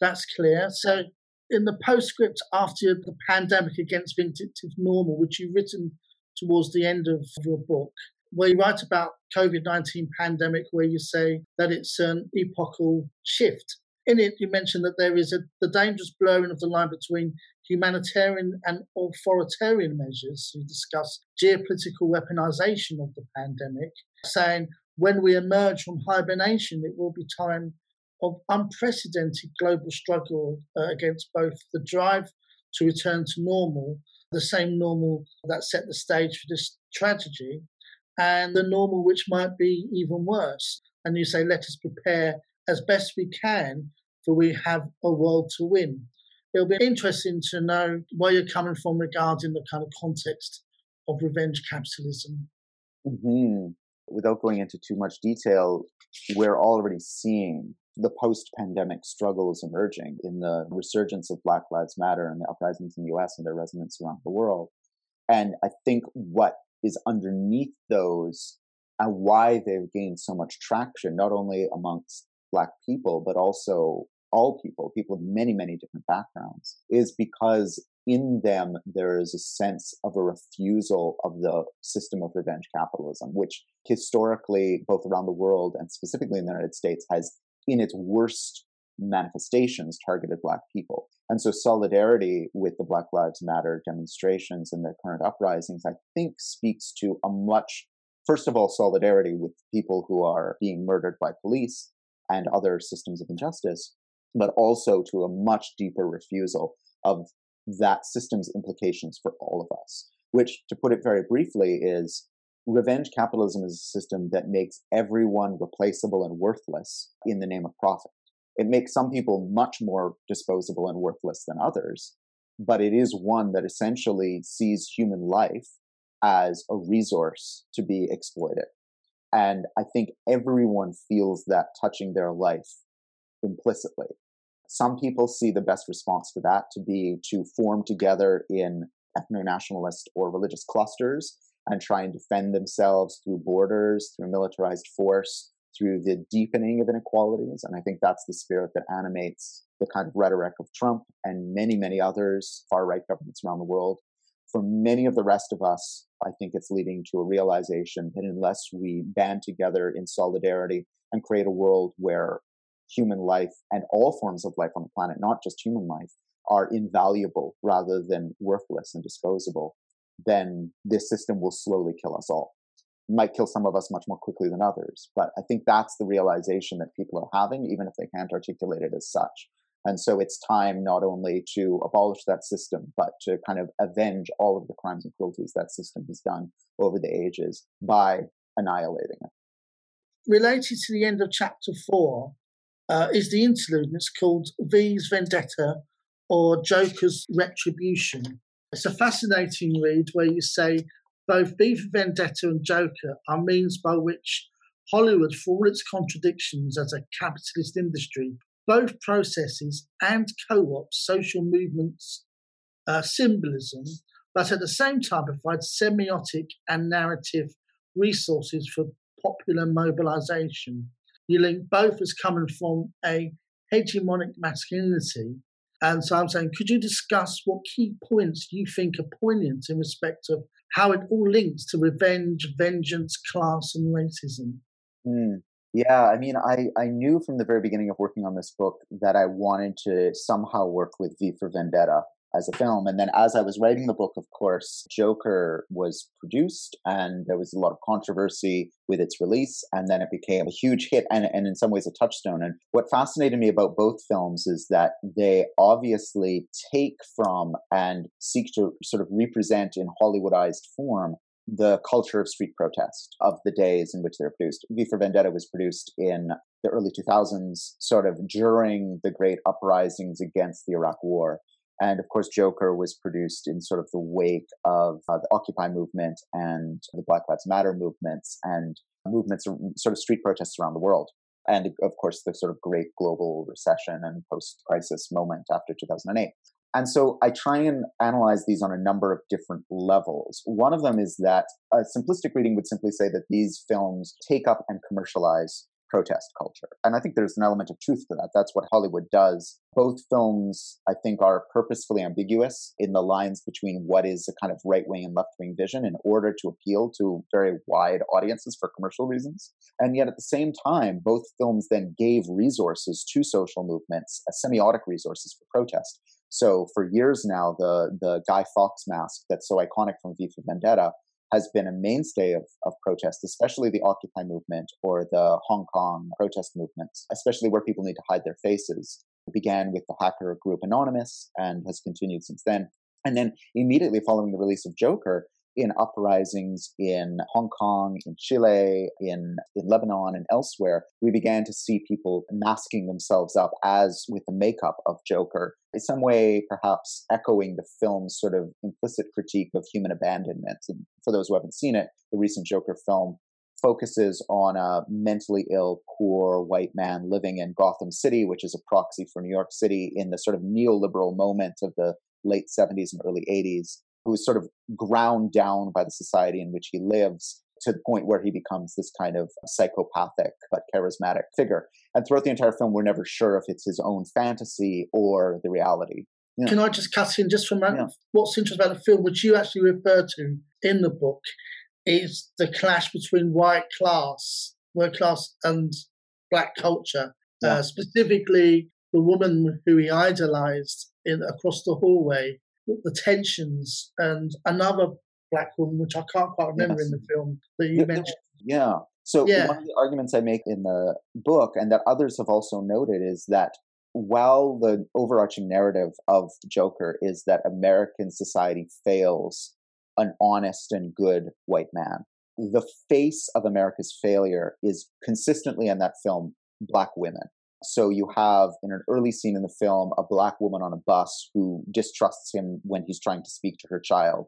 S2: That's clear. So in the postscript after the pandemic against vindictive normal, which you've written towards the end of your book, where you write about COVID-19 pandemic, where you say that it's an epochal shift. In it, you mention that there is a, the dangerous blurring of the line between humanitarian and authoritarian measures. You discuss geopolitical weaponization of the pandemic, saying when we emerge from hibernation, it will be time of unprecedented global struggle uh, against both the drive to return to normal, the same normal that set the stage for this tragedy, and the normal which might be even worse. And you say, let us prepare as best we can, for we have a world to win. It'll be interesting to know where you're coming from regarding the kind of context of revenge capitalism.
S3: Mm-hmm. Without going into too much detail, we're already seeing the post pandemic struggles emerging in the resurgence of Black Lives Matter and the uprisings in the US and their resonance around the world. And I think what is underneath those and why they've gained so much traction, not only amongst Black people, but also all people, people of many, many different backgrounds, is because in them there is a sense of a refusal of the system of revenge capitalism, which historically, both around the world and specifically in the United States, has in its worst manifestations targeted Black people. And so solidarity with the Black Lives Matter demonstrations and the current uprisings, I think speaks to a much, first of all, solidarity with people who are being murdered by police and other systems of injustice, but also to a much deeper refusal of that system's implications for all of us. Which, to put it very briefly, is revenge capitalism is a system that makes everyone replaceable and worthless in the name of profit. It makes some people much more disposable and worthless than others, but it is one that essentially sees human life as a resource to be exploited. And I think everyone feels that touching their life implicitly. Some people see the best response to that to be to form together in ethno nationalist or religious clusters and try and defend themselves through borders, through militarized force, through the deepening of inequalities. And I think that's the spirit that animates the kind of rhetoric of Trump and many, many others, far right governments around the world. For many of the rest of us, I think it's leading to a realization that unless we band together in solidarity and create a world where human life and all forms of life on the planet, not just human life, are invaluable rather than worthless and disposable, then this system will slowly kill us all. It might kill some of us much more quickly than others, but I think that's the realization that people are having, even if they can't articulate it as such. And so it's time not only to abolish that system, but to kind of avenge all of the crimes and cruelties that system has done over the ages by annihilating it.
S2: Related to the end of chapter four uh, is the interlude, and it's called V's Vendetta or Joker's Retribution. It's a fascinating read where you say both V for Vendetta and Joker are means by which Hollywood, for all its contradictions as a capitalist industry, both processes and co ops social movements uh, symbolism, but at the same time provides semiotic and narrative resources for popular mobilization. You link both as coming from a hegemonic masculinity and so I'm saying, could you discuss what key points you think are poignant in respect of how it all links to revenge, vengeance, class, and racism?
S3: Mm. Yeah, I mean, I, I knew from the very beginning of working on this book that I wanted to somehow work with V for Vendetta as a film. And then as I was writing the book, of course, Joker was produced and there was a lot of controversy with its release. And then it became a huge hit and, and in some ways a touchstone. And what fascinated me about both films is that they obviously take from and seek to sort of represent in Hollywoodized form the culture of street protest of the days in which they were produced. V for Vendetta was produced in the early 2000s, sort of during the great uprisings against the Iraq War. And of course, Joker was produced in sort of the wake of uh, the Occupy movement and the Black Lives Matter movements and movements, sort of street protests around the world. And of course, the sort of great global recession and post crisis moment after 2008. And so I try and analyze these on a number of different levels. One of them is that a simplistic reading would simply say that these films take up and commercialize protest culture. And I think there's an element of truth to that. That's what Hollywood does. Both films, I think, are purposefully ambiguous in the lines between what is a kind of right wing and left wing vision in order to appeal to very wide audiences for commercial reasons. And yet at the same time, both films then gave resources to social movements, uh, semiotic resources for protest. So for years now, the the Guy Fawkes mask that's so iconic from V for Vendetta has been a mainstay of, of protest, especially the Occupy movement or the Hong Kong protest movements, especially where people need to hide their faces. It began with the hacker group Anonymous and has continued since then. And then immediately following the release of Joker, in uprisings in Hong Kong, in Chile, in, in Lebanon, and elsewhere, we began to see people masking themselves up as with the makeup of Joker, in some way perhaps echoing the film's sort of implicit critique of human abandonment. And for those who haven't seen it, the recent Joker film focuses on a mentally ill, poor white man living in Gotham City, which is a proxy for New York City in the sort of neoliberal moment of the late 70s and early 80s who is sort of ground down by the society in which he lives to the point where he becomes this kind of psychopathic but charismatic figure. And throughout the entire film, we're never sure if it's his own fantasy or the reality.
S2: Yeah. Can I just cut in just from yeah. what's interesting about the film, which you actually refer to in the book, is the clash between white class, work class, and black culture. Yeah. Uh, specifically, the woman who he idolized in, across the hallway the tensions and another black woman, which I can't quite remember yes. in the film that you mentioned.
S3: Yeah. So yeah. one of the arguments I make in the book, and that others have also noted, is that while the overarching narrative of Joker is that American society fails an honest and good white man, the face of America's failure is consistently in that film black women. So you have in an early scene in the film a black woman on a bus who distrusts him when he's trying to speak to her child.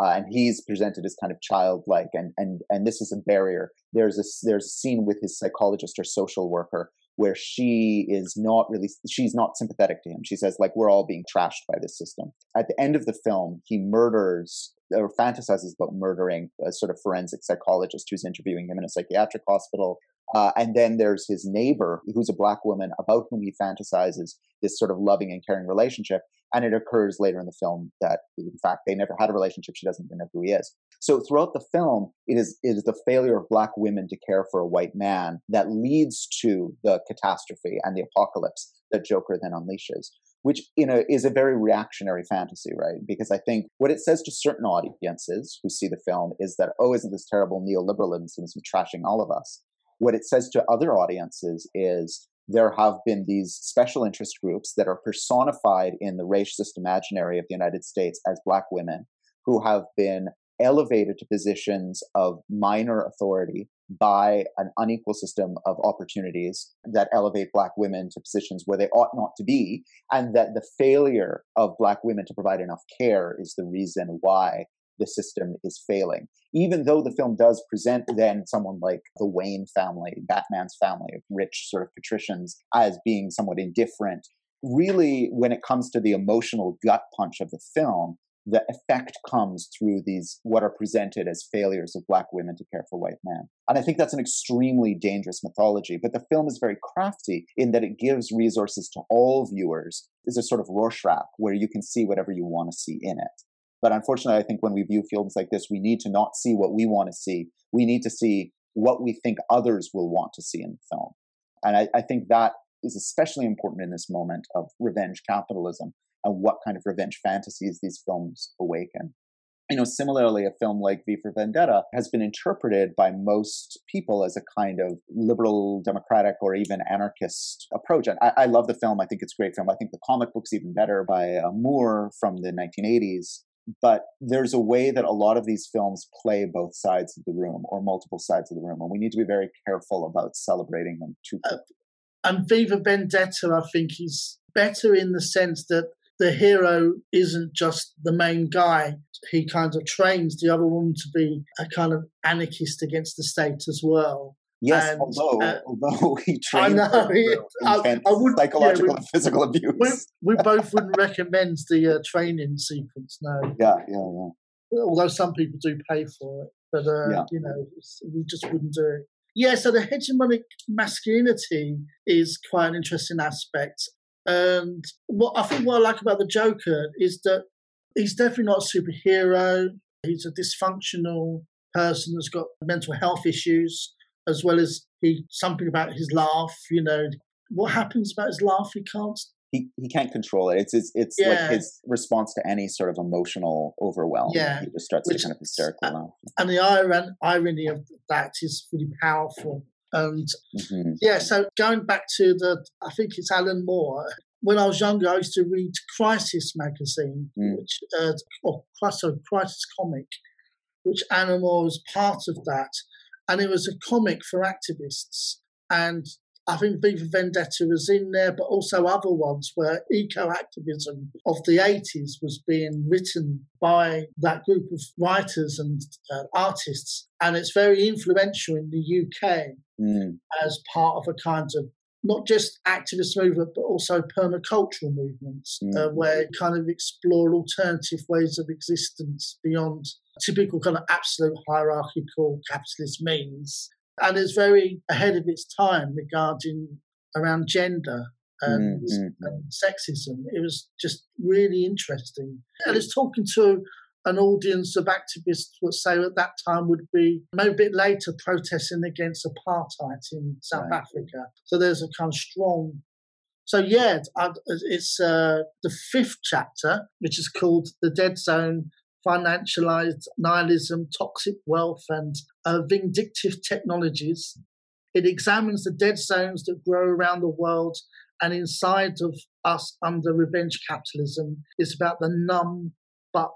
S3: Uh, and he's presented as kind of childlike, and and and this is a barrier. There's a there's a scene with his psychologist or social worker where she is not really she's not sympathetic to him. She says like we're all being trashed by this system. At the end of the film, he murders or fantasizes about murdering a sort of forensic psychologist who's interviewing him in a psychiatric hospital. Uh, and then there's his neighbor, who's a black woman, about whom he fantasizes this sort of loving and caring relationship. And it occurs later in the film that, in fact, they never had a relationship. She doesn't even know who he is. So throughout the film, it is, it is the failure of black women to care for a white man that leads to the catastrophe and the apocalypse that Joker then unleashes which you know is a very reactionary fantasy, right? Because I think what it says to certain audiences who see the film is that, oh, isn't this terrible neoliberalism trashing all of us? What it says to other audiences is there have been these special interest groups that are personified in the racist imaginary of the United States as black women who have been elevated to positions of minor authority by an unequal system of opportunities that elevate black women to positions where they ought not to be, and that the failure of black women to provide enough care is the reason why the system is failing. Even though the film does present then someone like the Wayne family, Batman's family of rich sort of patricians, as being somewhat indifferent, really, when it comes to the emotional gut punch of the film, the effect comes through these what are presented as failures of black women to care for white men. And I think that's an extremely dangerous mythology. But the film is very crafty in that it gives resources to all viewers. It's a sort of Rorschach where you can see whatever you want to see in it. But unfortunately, I think when we view films like this, we need to not see what we want to see. We need to see what we think others will want to see in the film. And I, I think that is especially important in this moment of revenge capitalism and what kind of revenge fantasies these films awaken. You know, similarly, a film like V for Vendetta has been interpreted by most people as a kind of liberal, democratic, or even anarchist approach. And I, I love the film. I think it's a great film. I think the comic book's even better by uh, Moore from the 1980s. But there's a way that a lot of these films play both sides of the room or multiple sides of the room. And we need to be very careful about celebrating them too quickly.
S2: Uh, and V for Vendetta, I think, is better in the sense that the hero isn't just the main guy. He kind of trains the other woman to be a kind of anarchist against the state as well.
S3: Yes, and, although uh, although he trains I know, he, I, I would, psychological yeah, we, and physical abuse.
S2: We, we both wouldn't recommend the uh, training sequence. No.
S3: Yeah, yeah, yeah.
S2: Although some people do pay for it, but uh, yeah. you know, we just wouldn't do it. Yeah, so the hegemonic masculinity is quite an interesting aspect. And what I think what I like about the Joker is that he's definitely not a superhero. He's a dysfunctional person that's got mental health issues, as well as he something about his laugh. You know, what happens about his laugh? He can't.
S3: He, he can't control it. It's it's, it's yeah. like his response to any sort of emotional overwhelm.
S2: Yeah,
S3: he just starts Which, to kind of hysterically uh, laugh.
S2: And the iron, irony of that is really powerful. And mm-hmm. yeah, so going back to the, I think it's Alan Moore. When I was younger, I used to read Crisis magazine, mm. which uh, or sorry, Crisis comic, which Alan Moore was part of that, and it was a comic for activists. And I think for Vendetta was in there, but also other ones where eco activism of the 80s was being written by that group of writers and uh, artists. And it's very influential in the UK mm. as part of a kind of not just activist movement, but also permacultural movements, mm. uh, where kind of explore alternative ways of existence beyond typical kind of absolute hierarchical capitalist means and it's very ahead of its time regarding around gender and, mm-hmm. and, sexism. It was just really interesting. And it's talking to an audience of activists, would say at that time would be a bit later protesting against apartheid in South right. Africa. So there's a kind of strong. So yeah, it's uh, the fifth chapter, which is called "The Dead Zone: financialized nihilism, toxic wealth, and uh, vindictive technologies. It examines the dead zones that grow around the world and inside of us under revenge capitalism. It's about the numb but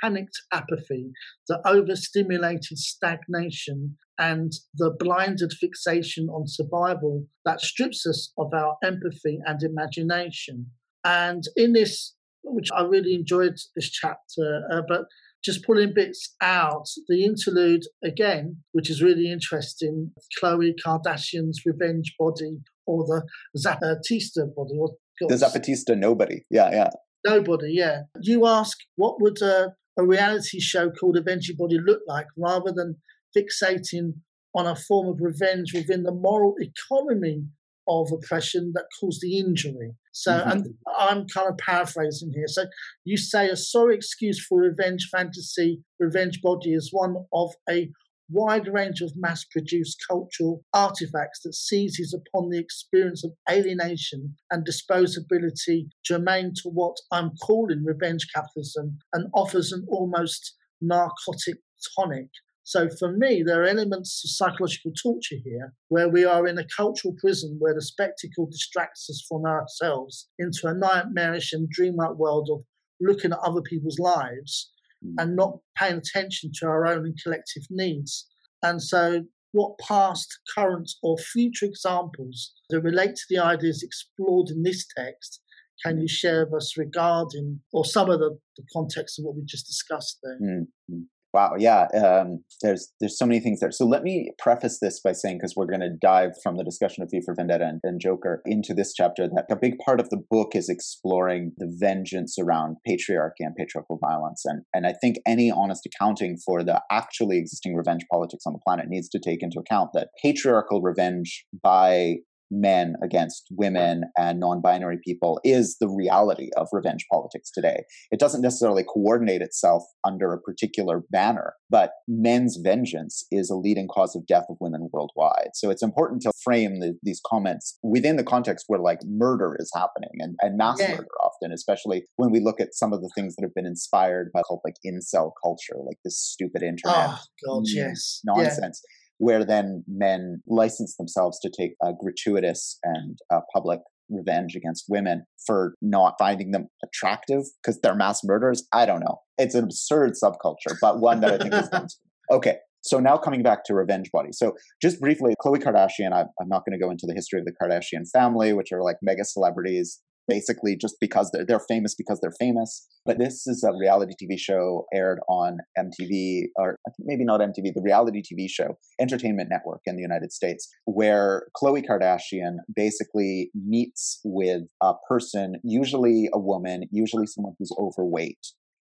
S2: panicked apathy, the overstimulated stagnation, and the blinded fixation on survival that strips us of our empathy and imagination. And in this which I really enjoyed this chapter, uh, but just pulling bits out. The interlude again, which is really interesting. Khloe Kardashian's revenge body, or the Zapatista body, or
S3: the Zapatista nobody. Yeah, yeah.
S2: Nobody. Yeah. You ask, what would a, a reality show called Avenge Body look like, rather than fixating on a form of revenge within the moral economy of oppression that caused the injury. So, mm-hmm. and I'm kind of paraphrasing here. So, you say a sorry excuse for revenge fantasy, revenge body is one of a wide range of mass produced cultural artifacts that seizes upon the experience of alienation and disposability germane to what I'm calling revenge capitalism and offers an almost narcotic tonic so for me, there are elements of psychological torture here, where we are in a cultural prison where the spectacle distracts us from ourselves into a nightmarish and dreamlike world of looking at other people's lives. And not paying attention to our own and collective needs. And so, what past, current, or future examples that relate to the ideas explored in this text can you share with us regarding, or some of the, the context of what we just discussed there?
S3: Mm-hmm. Wow, yeah, um, there's there's so many things there. So let me preface this by saying, because we're going to dive from the discussion of V for Vendetta and, and, Joker into this chapter, that a big part of the book is exploring the vengeance around patriarchy and patriarchal violence, and and I think any honest accounting for the actually existing revenge politics on the planet needs to take into account that patriarchal revenge by men against women and non binary people is the reality of revenge politics today. It doesn't necessarily coordinate itself under a particular banner, but men's vengeance is a leading cause of death of women worldwide. So it's important to frame the, these comments within the context where like murder is happening and, and mass yeah. murder often, especially when we look at some of the things that have been inspired by called like incel culture, like this stupid internet.
S2: Oh, God, yes.
S3: Nonsense. Yeah where then men license themselves to take a gratuitous and uh, public revenge against women for not finding them attractive because they're mass murderers. I don't know. It's an absurd subculture, but one that I think is okay. So now coming back to revenge body. So just briefly, Khloe Kardashian. I, I'm not going to go into the history of the Kardashian family, which are like mega celebrities basically just because they're, they're famous because they're famous. But this is a reality TV show aired on MTV, or maybe not MTV, the reality TV show Entertainment Network in the United States, where Khloe Kardashian basically meets with a person, usually a woman, usually someone who's overweight.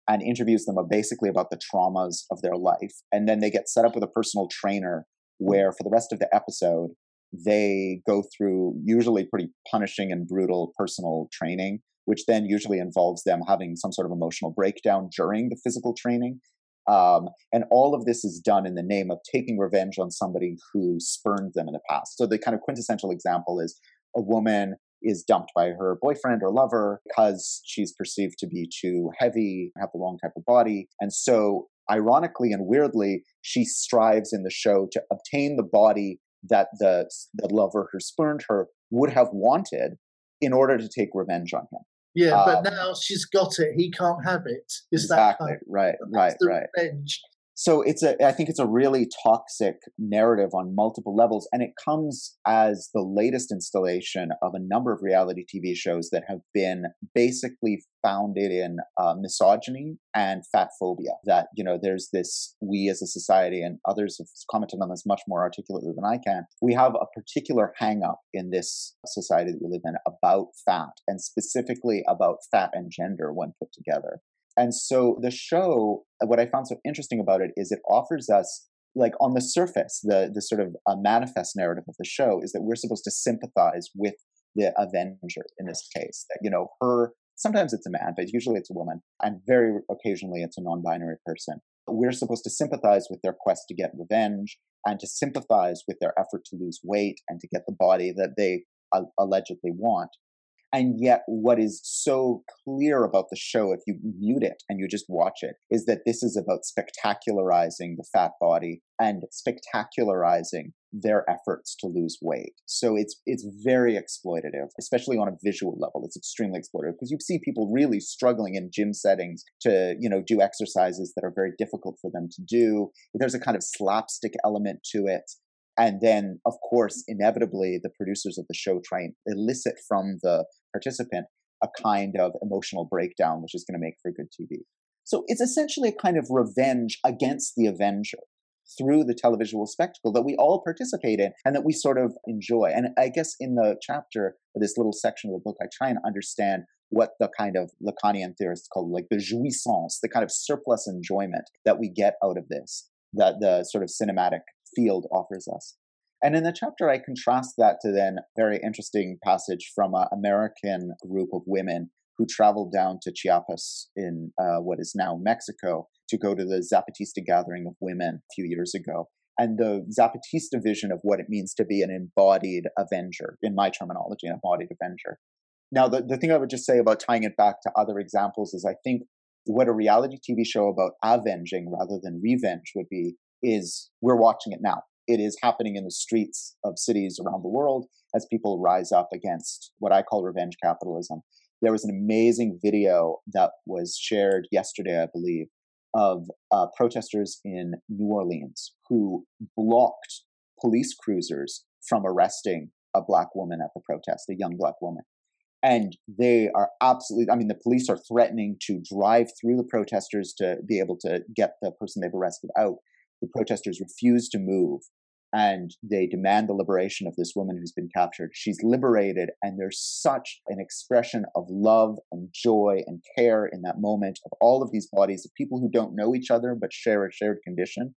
S3: And interviews them basically about the traumas of their life. And then they get set up with a personal trainer where for the rest of the episode, they go through usually pretty punishing and brutal personal training, which then usually involves them having some sort of emotional breakdown during the physical training. Um, and all of this is done in the name of taking revenge on somebody who spurned them in the past. So the kind of quintessential example is a woman is dumped by her boyfriend or lover because she's perceived to be too heavy, have the wrong type of body. And so, ironically and weirdly, she strives in the show to obtain the body that the, the lover who spurned her would have wanted in order to take revenge on him.
S2: Yeah, but um, now she's got it. He can't have it. Is
S3: exactly,
S2: that kind
S3: of, right, right, right.
S2: Revenge
S3: so it's a i think it's a really toxic narrative on multiple levels and it comes as the latest installation of a number of reality tv shows that have been basically founded in uh, misogyny and fat phobia that you know there's this we as a society and others have commented on this much more articulately than i can. We have a particular hang up in this society that we live in about fat and specifically about fat and gender when put together and so the show, what I found so interesting about it is it offers us, like on the surface, the the sort of a manifest narrative of the show is that we're supposed to sympathize with the Avenger in this case. That you know her. Sometimes it's a man, but usually it's a woman, and very occasionally it's a non-binary person. We're supposed to sympathize with their quest to get revenge and to sympathize with their effort to lose weight and to get the body that they uh, allegedly want. And yet, what is so clear about the show, if you mute it and you just watch it, is that this is about spectacularizing the fat body and spectacularizing their efforts to lose weight. So it's it's very exploitative, especially on a visual level. It's extremely exploitative because you see people really struggling in gym settings to, you know, do exercises that are very difficult for them to do. There's a kind of slapstick element to it. And then, of course, inevitably, the producers of the show try and elicit from the participant a kind of emotional breakdown, which is going to make for good TV. So it's essentially a kind of revenge against the Avenger through the televisual spectacle that we all participate in and that we sort of enjoy. And I guess in the chapter, or this little section of the book, I try and understand what the kind of Lacanian theorists call like the jouissance, the kind of surplus enjoyment that we get out of this, that the sort of cinematic field offers us. And in the chapter, I contrast that to then very interesting passage from an American group of women who traveled down to Chiapas in uh, what is now Mexico to go to the Zapatista gathering of women a few years ago. And the Zapatista vision of what it means to be an embodied avenger, in my terminology, an embodied avenger. Now, the, the thing I would just say about tying it back to other examples is I think what a reality TV show about avenging rather than revenge would be is we're watching it now. It is happening in the streets of cities around the world as people rise up against what I call revenge capitalism. There was an amazing video that was shared yesterday, I believe, of uh, protesters in New Orleans who blocked police cruisers from arresting a black woman at the protest, a young black woman. And they are absolutely, I mean, the police are threatening to drive through the protesters to be able to get the person they've arrested out the protesters refuse to move and they demand the liberation of this woman who's been captured. She's liberated, and there's such an expression of love and joy and care in that moment of all of these bodies of people who don't know each other but share a shared condition.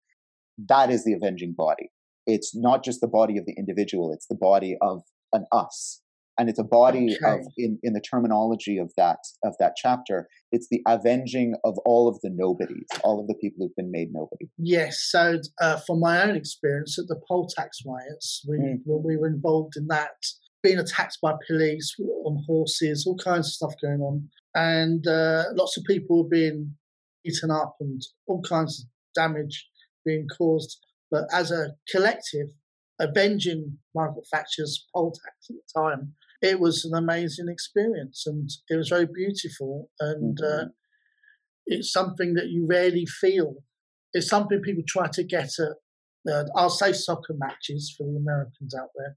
S3: That is the avenging body. It's not just the body of the individual, it's the body of an us and it's a body okay. of in, in the terminology of that of that chapter it's the avenging of all of the nobodies all of the people who've been made nobody
S2: yes so uh, from my own experience at the poll tax riots we, mm. we were involved in that being attacked by police on horses all kinds of stuff going on and uh, lots of people were being eaten up and all kinds of damage being caused but as a collective avenging Margaret Thatcher's poll tax at the time it was an amazing experience and it was very beautiful and uh, mm-hmm. uh, it's something that you rarely feel. It's something people try to get at uh, i'll say soccer matches for the americans out there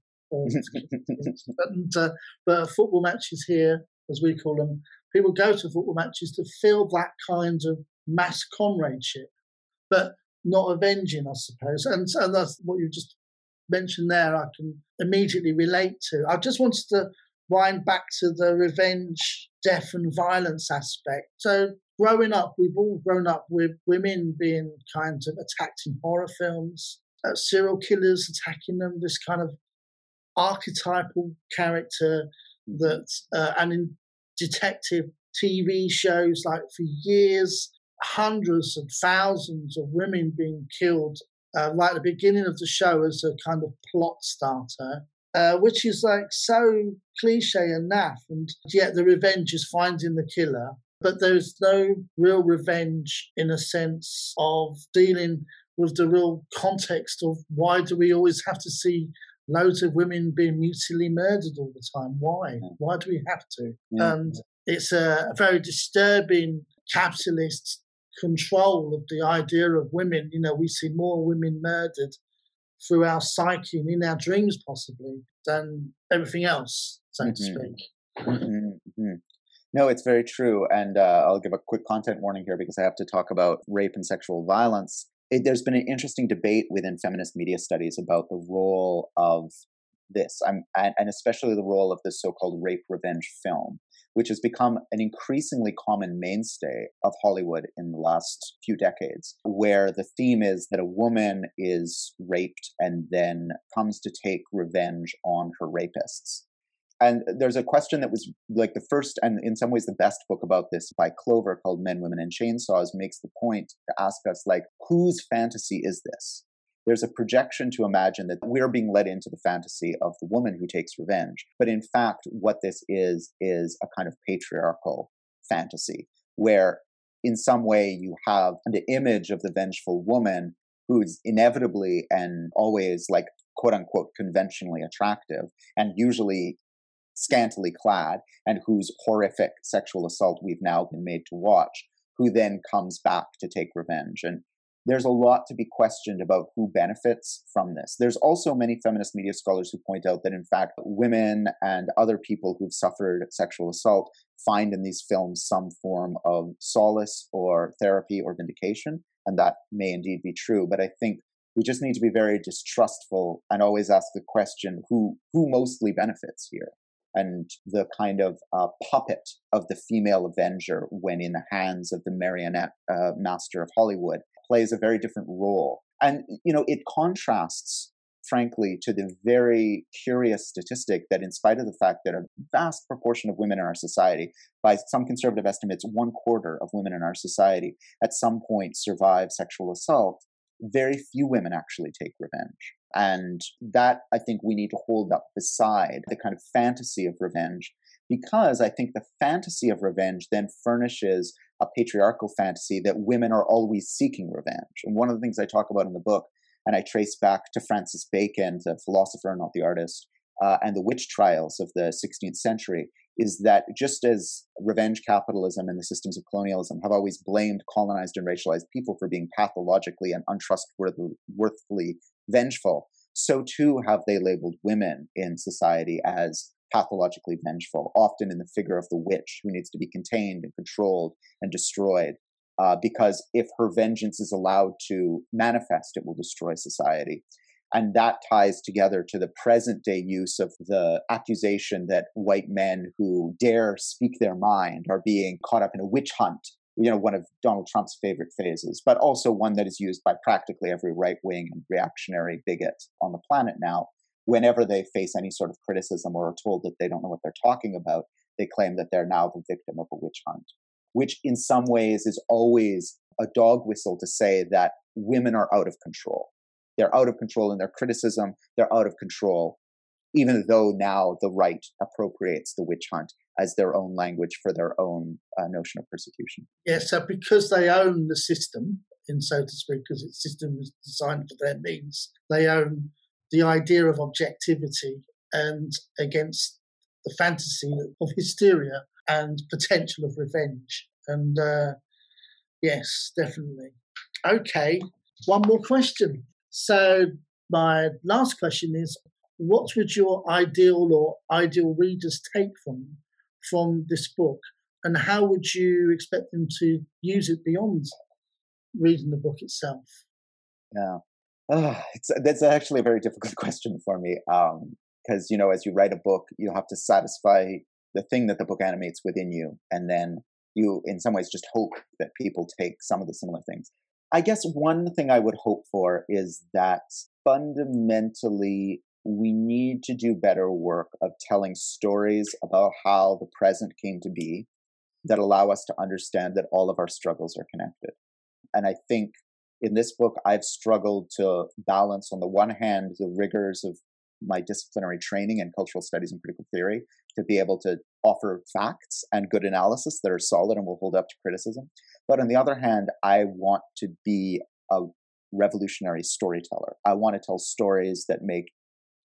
S2: but, uh, but football matches here as we call them people go to football matches to feel that kind of mass comradeship but not avenging i suppose. And, and that's what you just mentioned there, I can immediately relate to. I just wanted to wind back to the revenge, death, and violence aspect. So, growing up, we've all grown up with women being kind of attacked in horror films. uh, serial killers attacking them, this kind of archetypal character that, uh, and in detective TV shows, like for years, hundreds and thousands of women being killed uh, right at the beginning of the show as a kind of plot starter. Uh, which is like so cliche and naff, and yet the revenge is finding the killer. But there's no real revenge in a sense of dealing with the real context of why do we always have to see loads of women being mutually murdered all the time? Why? Why do we have to? Yeah. And it's a, a very disturbing capitalist control of the idea of women. You know, we see more women murdered through our psyche and in our dreams, possibly, than everything else, so mm-hmm. to speak.
S3: Mm-hmm. Mm-hmm. No, it's very true. And uh, I'll give a quick content warning here because I have to talk about rape and sexual violence. It, there's been an interesting debate within feminist media studies about the role of this, and, and especially the role of the so called rape revenge film which has become an increasingly common mainstay of Hollywood in the last few decades, where the theme is that a woman is raped and then comes to take revenge on her rapists. And there's a question that was like the first and in some ways the best book about this by Clover called Men, Women, and Chainsaws makes the point to ask us like, whose fantasy is this? There's a projection to imagine that we're being led into the fantasy of the woman who takes revenge. But in fact, what this is, is a kind of patriarchal fantasy where in some way you have the image of the vengeful woman who's inevitably and always like quote unquote conventionally attractive and usually scantily clad and whose horrific sexual assault we've now been made to watch who then comes back to take revenge and there's a lot to be questioned about who benefits from this. There's also many feminist media scholars who point out that, in fact, women and other people who've suffered sexual assault find in these films some form of solace or therapy or vindication. And that may indeed be true. But I think we just need to be very distrustful and always ask the question who, who mostly benefits here? And the kind of uh, puppet of the female avenger when in the hands of the marionette uh, master of Hollywood plays a very different role. And, you know, it contrasts, frankly, to the very curious statistic that, in spite of the fact that a vast proportion of women in our society, by some conservative estimates, one quarter of women in our society at some point survive sexual assault, very few women actually take revenge. And that I think we need to hold up beside the kind of fantasy of revenge, because I think the fantasy of revenge then furnishes a patriarchal fantasy that women are always seeking revenge. And one of the things I talk about in the book, and I trace back to Francis Bacon, the philosopher, not the artist, uh, and the witch trials of the 16th century, is that just as revenge capitalism and the systems of colonialism have always blamed colonized and racialized people for being pathologically and untrustworthily vengeful, so too have they labeled women in society as pathologically vengeful, often in the figure of the witch who needs to be contained and controlled and destroyed. Uh, because if her vengeance is allowed to manifest, it will destroy society. And that ties together to the present day use of the accusation that white men who dare speak their mind are being caught up in a witch hunt, you know, one of Donald Trump's favorite phases, but also one that is used by practically every right wing and reactionary bigot on the planet now whenever they face any sort of criticism or are told that they don't know what they're talking about, they claim that they're now the victim of a witch hunt, which in some ways is always a dog whistle to say that women are out of control. They're out of control in their criticism, they're out of control, even though now the right appropriates the witch hunt as their own language for their own uh, notion of persecution.
S2: Yeah, so because they own the system, in so to speak, because the system is designed for their means, they own the idea of objectivity and against the fantasy of hysteria and potential of revenge. And uh, yes, definitely. Okay, one more question. So, my last question is what would your ideal or ideal readers take from from this book? And how would you expect them to use it beyond reading the book itself?
S3: Yeah. It's, that's actually a very difficult question for me because um, you know as you write a book you have to satisfy the thing that the book animates within you and then you in some ways just hope that people take some of the similar things i guess one thing i would hope for is that fundamentally we need to do better work of telling stories about how the present came to be that allow us to understand that all of our struggles are connected. And I think in this book, I've struggled to balance, on the one hand, the rigors of my disciplinary training in cultural studies and critical theory to be able to offer facts and good analysis that are solid and will hold up to criticism. But on the other hand, I want to be a revolutionary storyteller. I want to tell stories that make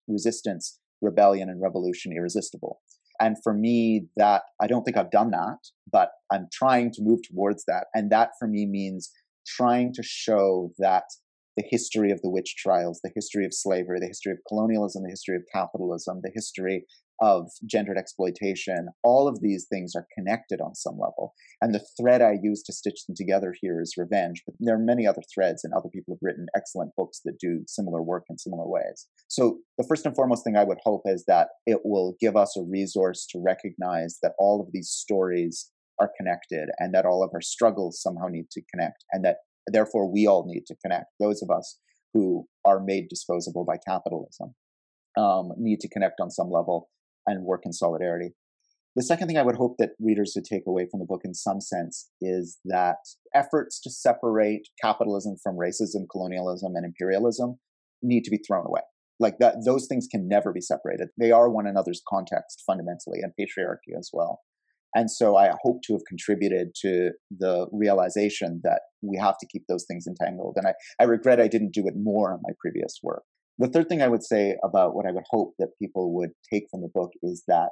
S3: resistance, rebellion, and revolution irresistible. And for me, that I don't think I've done that, but I'm trying to move towards that. And that for me means trying to show that the history of the witch trials, the history of slavery, the history of colonialism, the history of capitalism, the history of gendered exploitation, all of these things are connected on some level. And the thread I use to stitch them together here is revenge. But there are many other threads, and other people have written excellent books that do similar work in similar ways. So, the first and foremost thing I would hope is that it will give us a resource to recognize that all of these stories are connected and that all of our struggles somehow need to connect and that therefore we all need to connect. Those of us who are made disposable by capitalism um, need to connect on some level and work in solidarity. The second thing i would hope that readers would take away from the book in some sense is that efforts to separate capitalism from racism colonialism and imperialism need to be thrown away. Like that those things can never be separated. They are one another's context fundamentally and patriarchy as well and so I hope to have contributed to the realization that we have to keep those things entangled. And I, I regret I didn't do it more in my previous work. The third thing I would say about what I would hope that people would take from the book is that,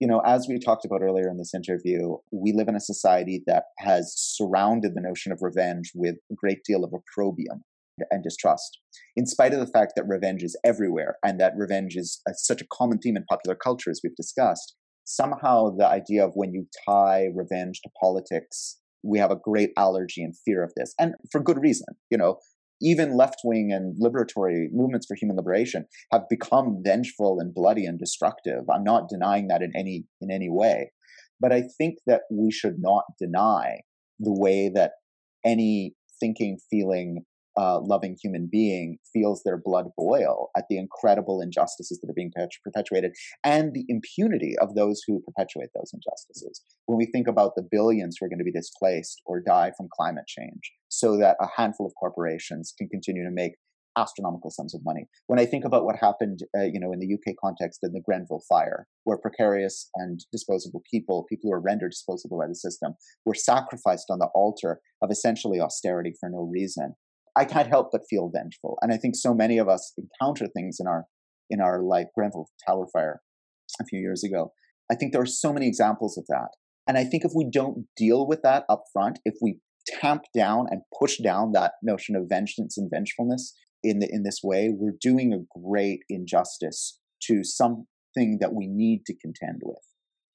S3: you know, as we talked about earlier in this interview, we live in a society that has surrounded the notion of revenge with a great deal of opprobrium and distrust, in spite of the fact that revenge is everywhere and that revenge is such a common theme in popular culture, as we've discussed somehow the idea of when you tie revenge to politics, we have a great allergy and fear of this, and for good reason. You know, even left wing and liberatory movements for human liberation have become vengeful and bloody and destructive. I'm not denying that in any in any way, but I think that we should not deny the way that any thinking, feeling, uh, loving human being feels their blood boil at the incredible injustices that are being perpetuated and the impunity of those who perpetuate those injustices. When we think about the billions who are going to be displaced or die from climate change, so that a handful of corporations can continue to make astronomical sums of money. When I think about what happened, uh, you know, in the UK context in the Grenfell fire, where precarious and disposable people, people who are rendered disposable by the system, were sacrificed on the altar of essentially austerity for no reason, I can't help but feel vengeful. And I think so many of us encounter things in our in our life. Grenfell Tower fire a few years ago. I think there are so many examples of that. And I think if we don't deal with that up front, if we tamp down and push down that notion of vengeance and vengefulness in the, in this way, we're doing a great injustice to something that we need to contend with.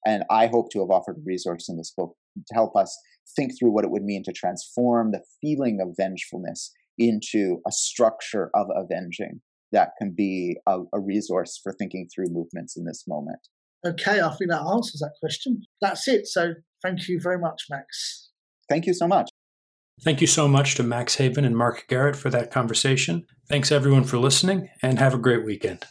S3: And I hope to have offered a resource in this book to help us think through what it would mean to transform the feeling of vengefulness into a structure of avenging that can be a, a, resource for thinking through movements in this moment.
S2: Okay, I think that answers that question. That's it. So thank you very much, Max.
S3: Thank you so much.
S1: Thank you so much to Max Haiven and Marc Garrett for that conversation. Thanks everyone for listening and have a great weekend.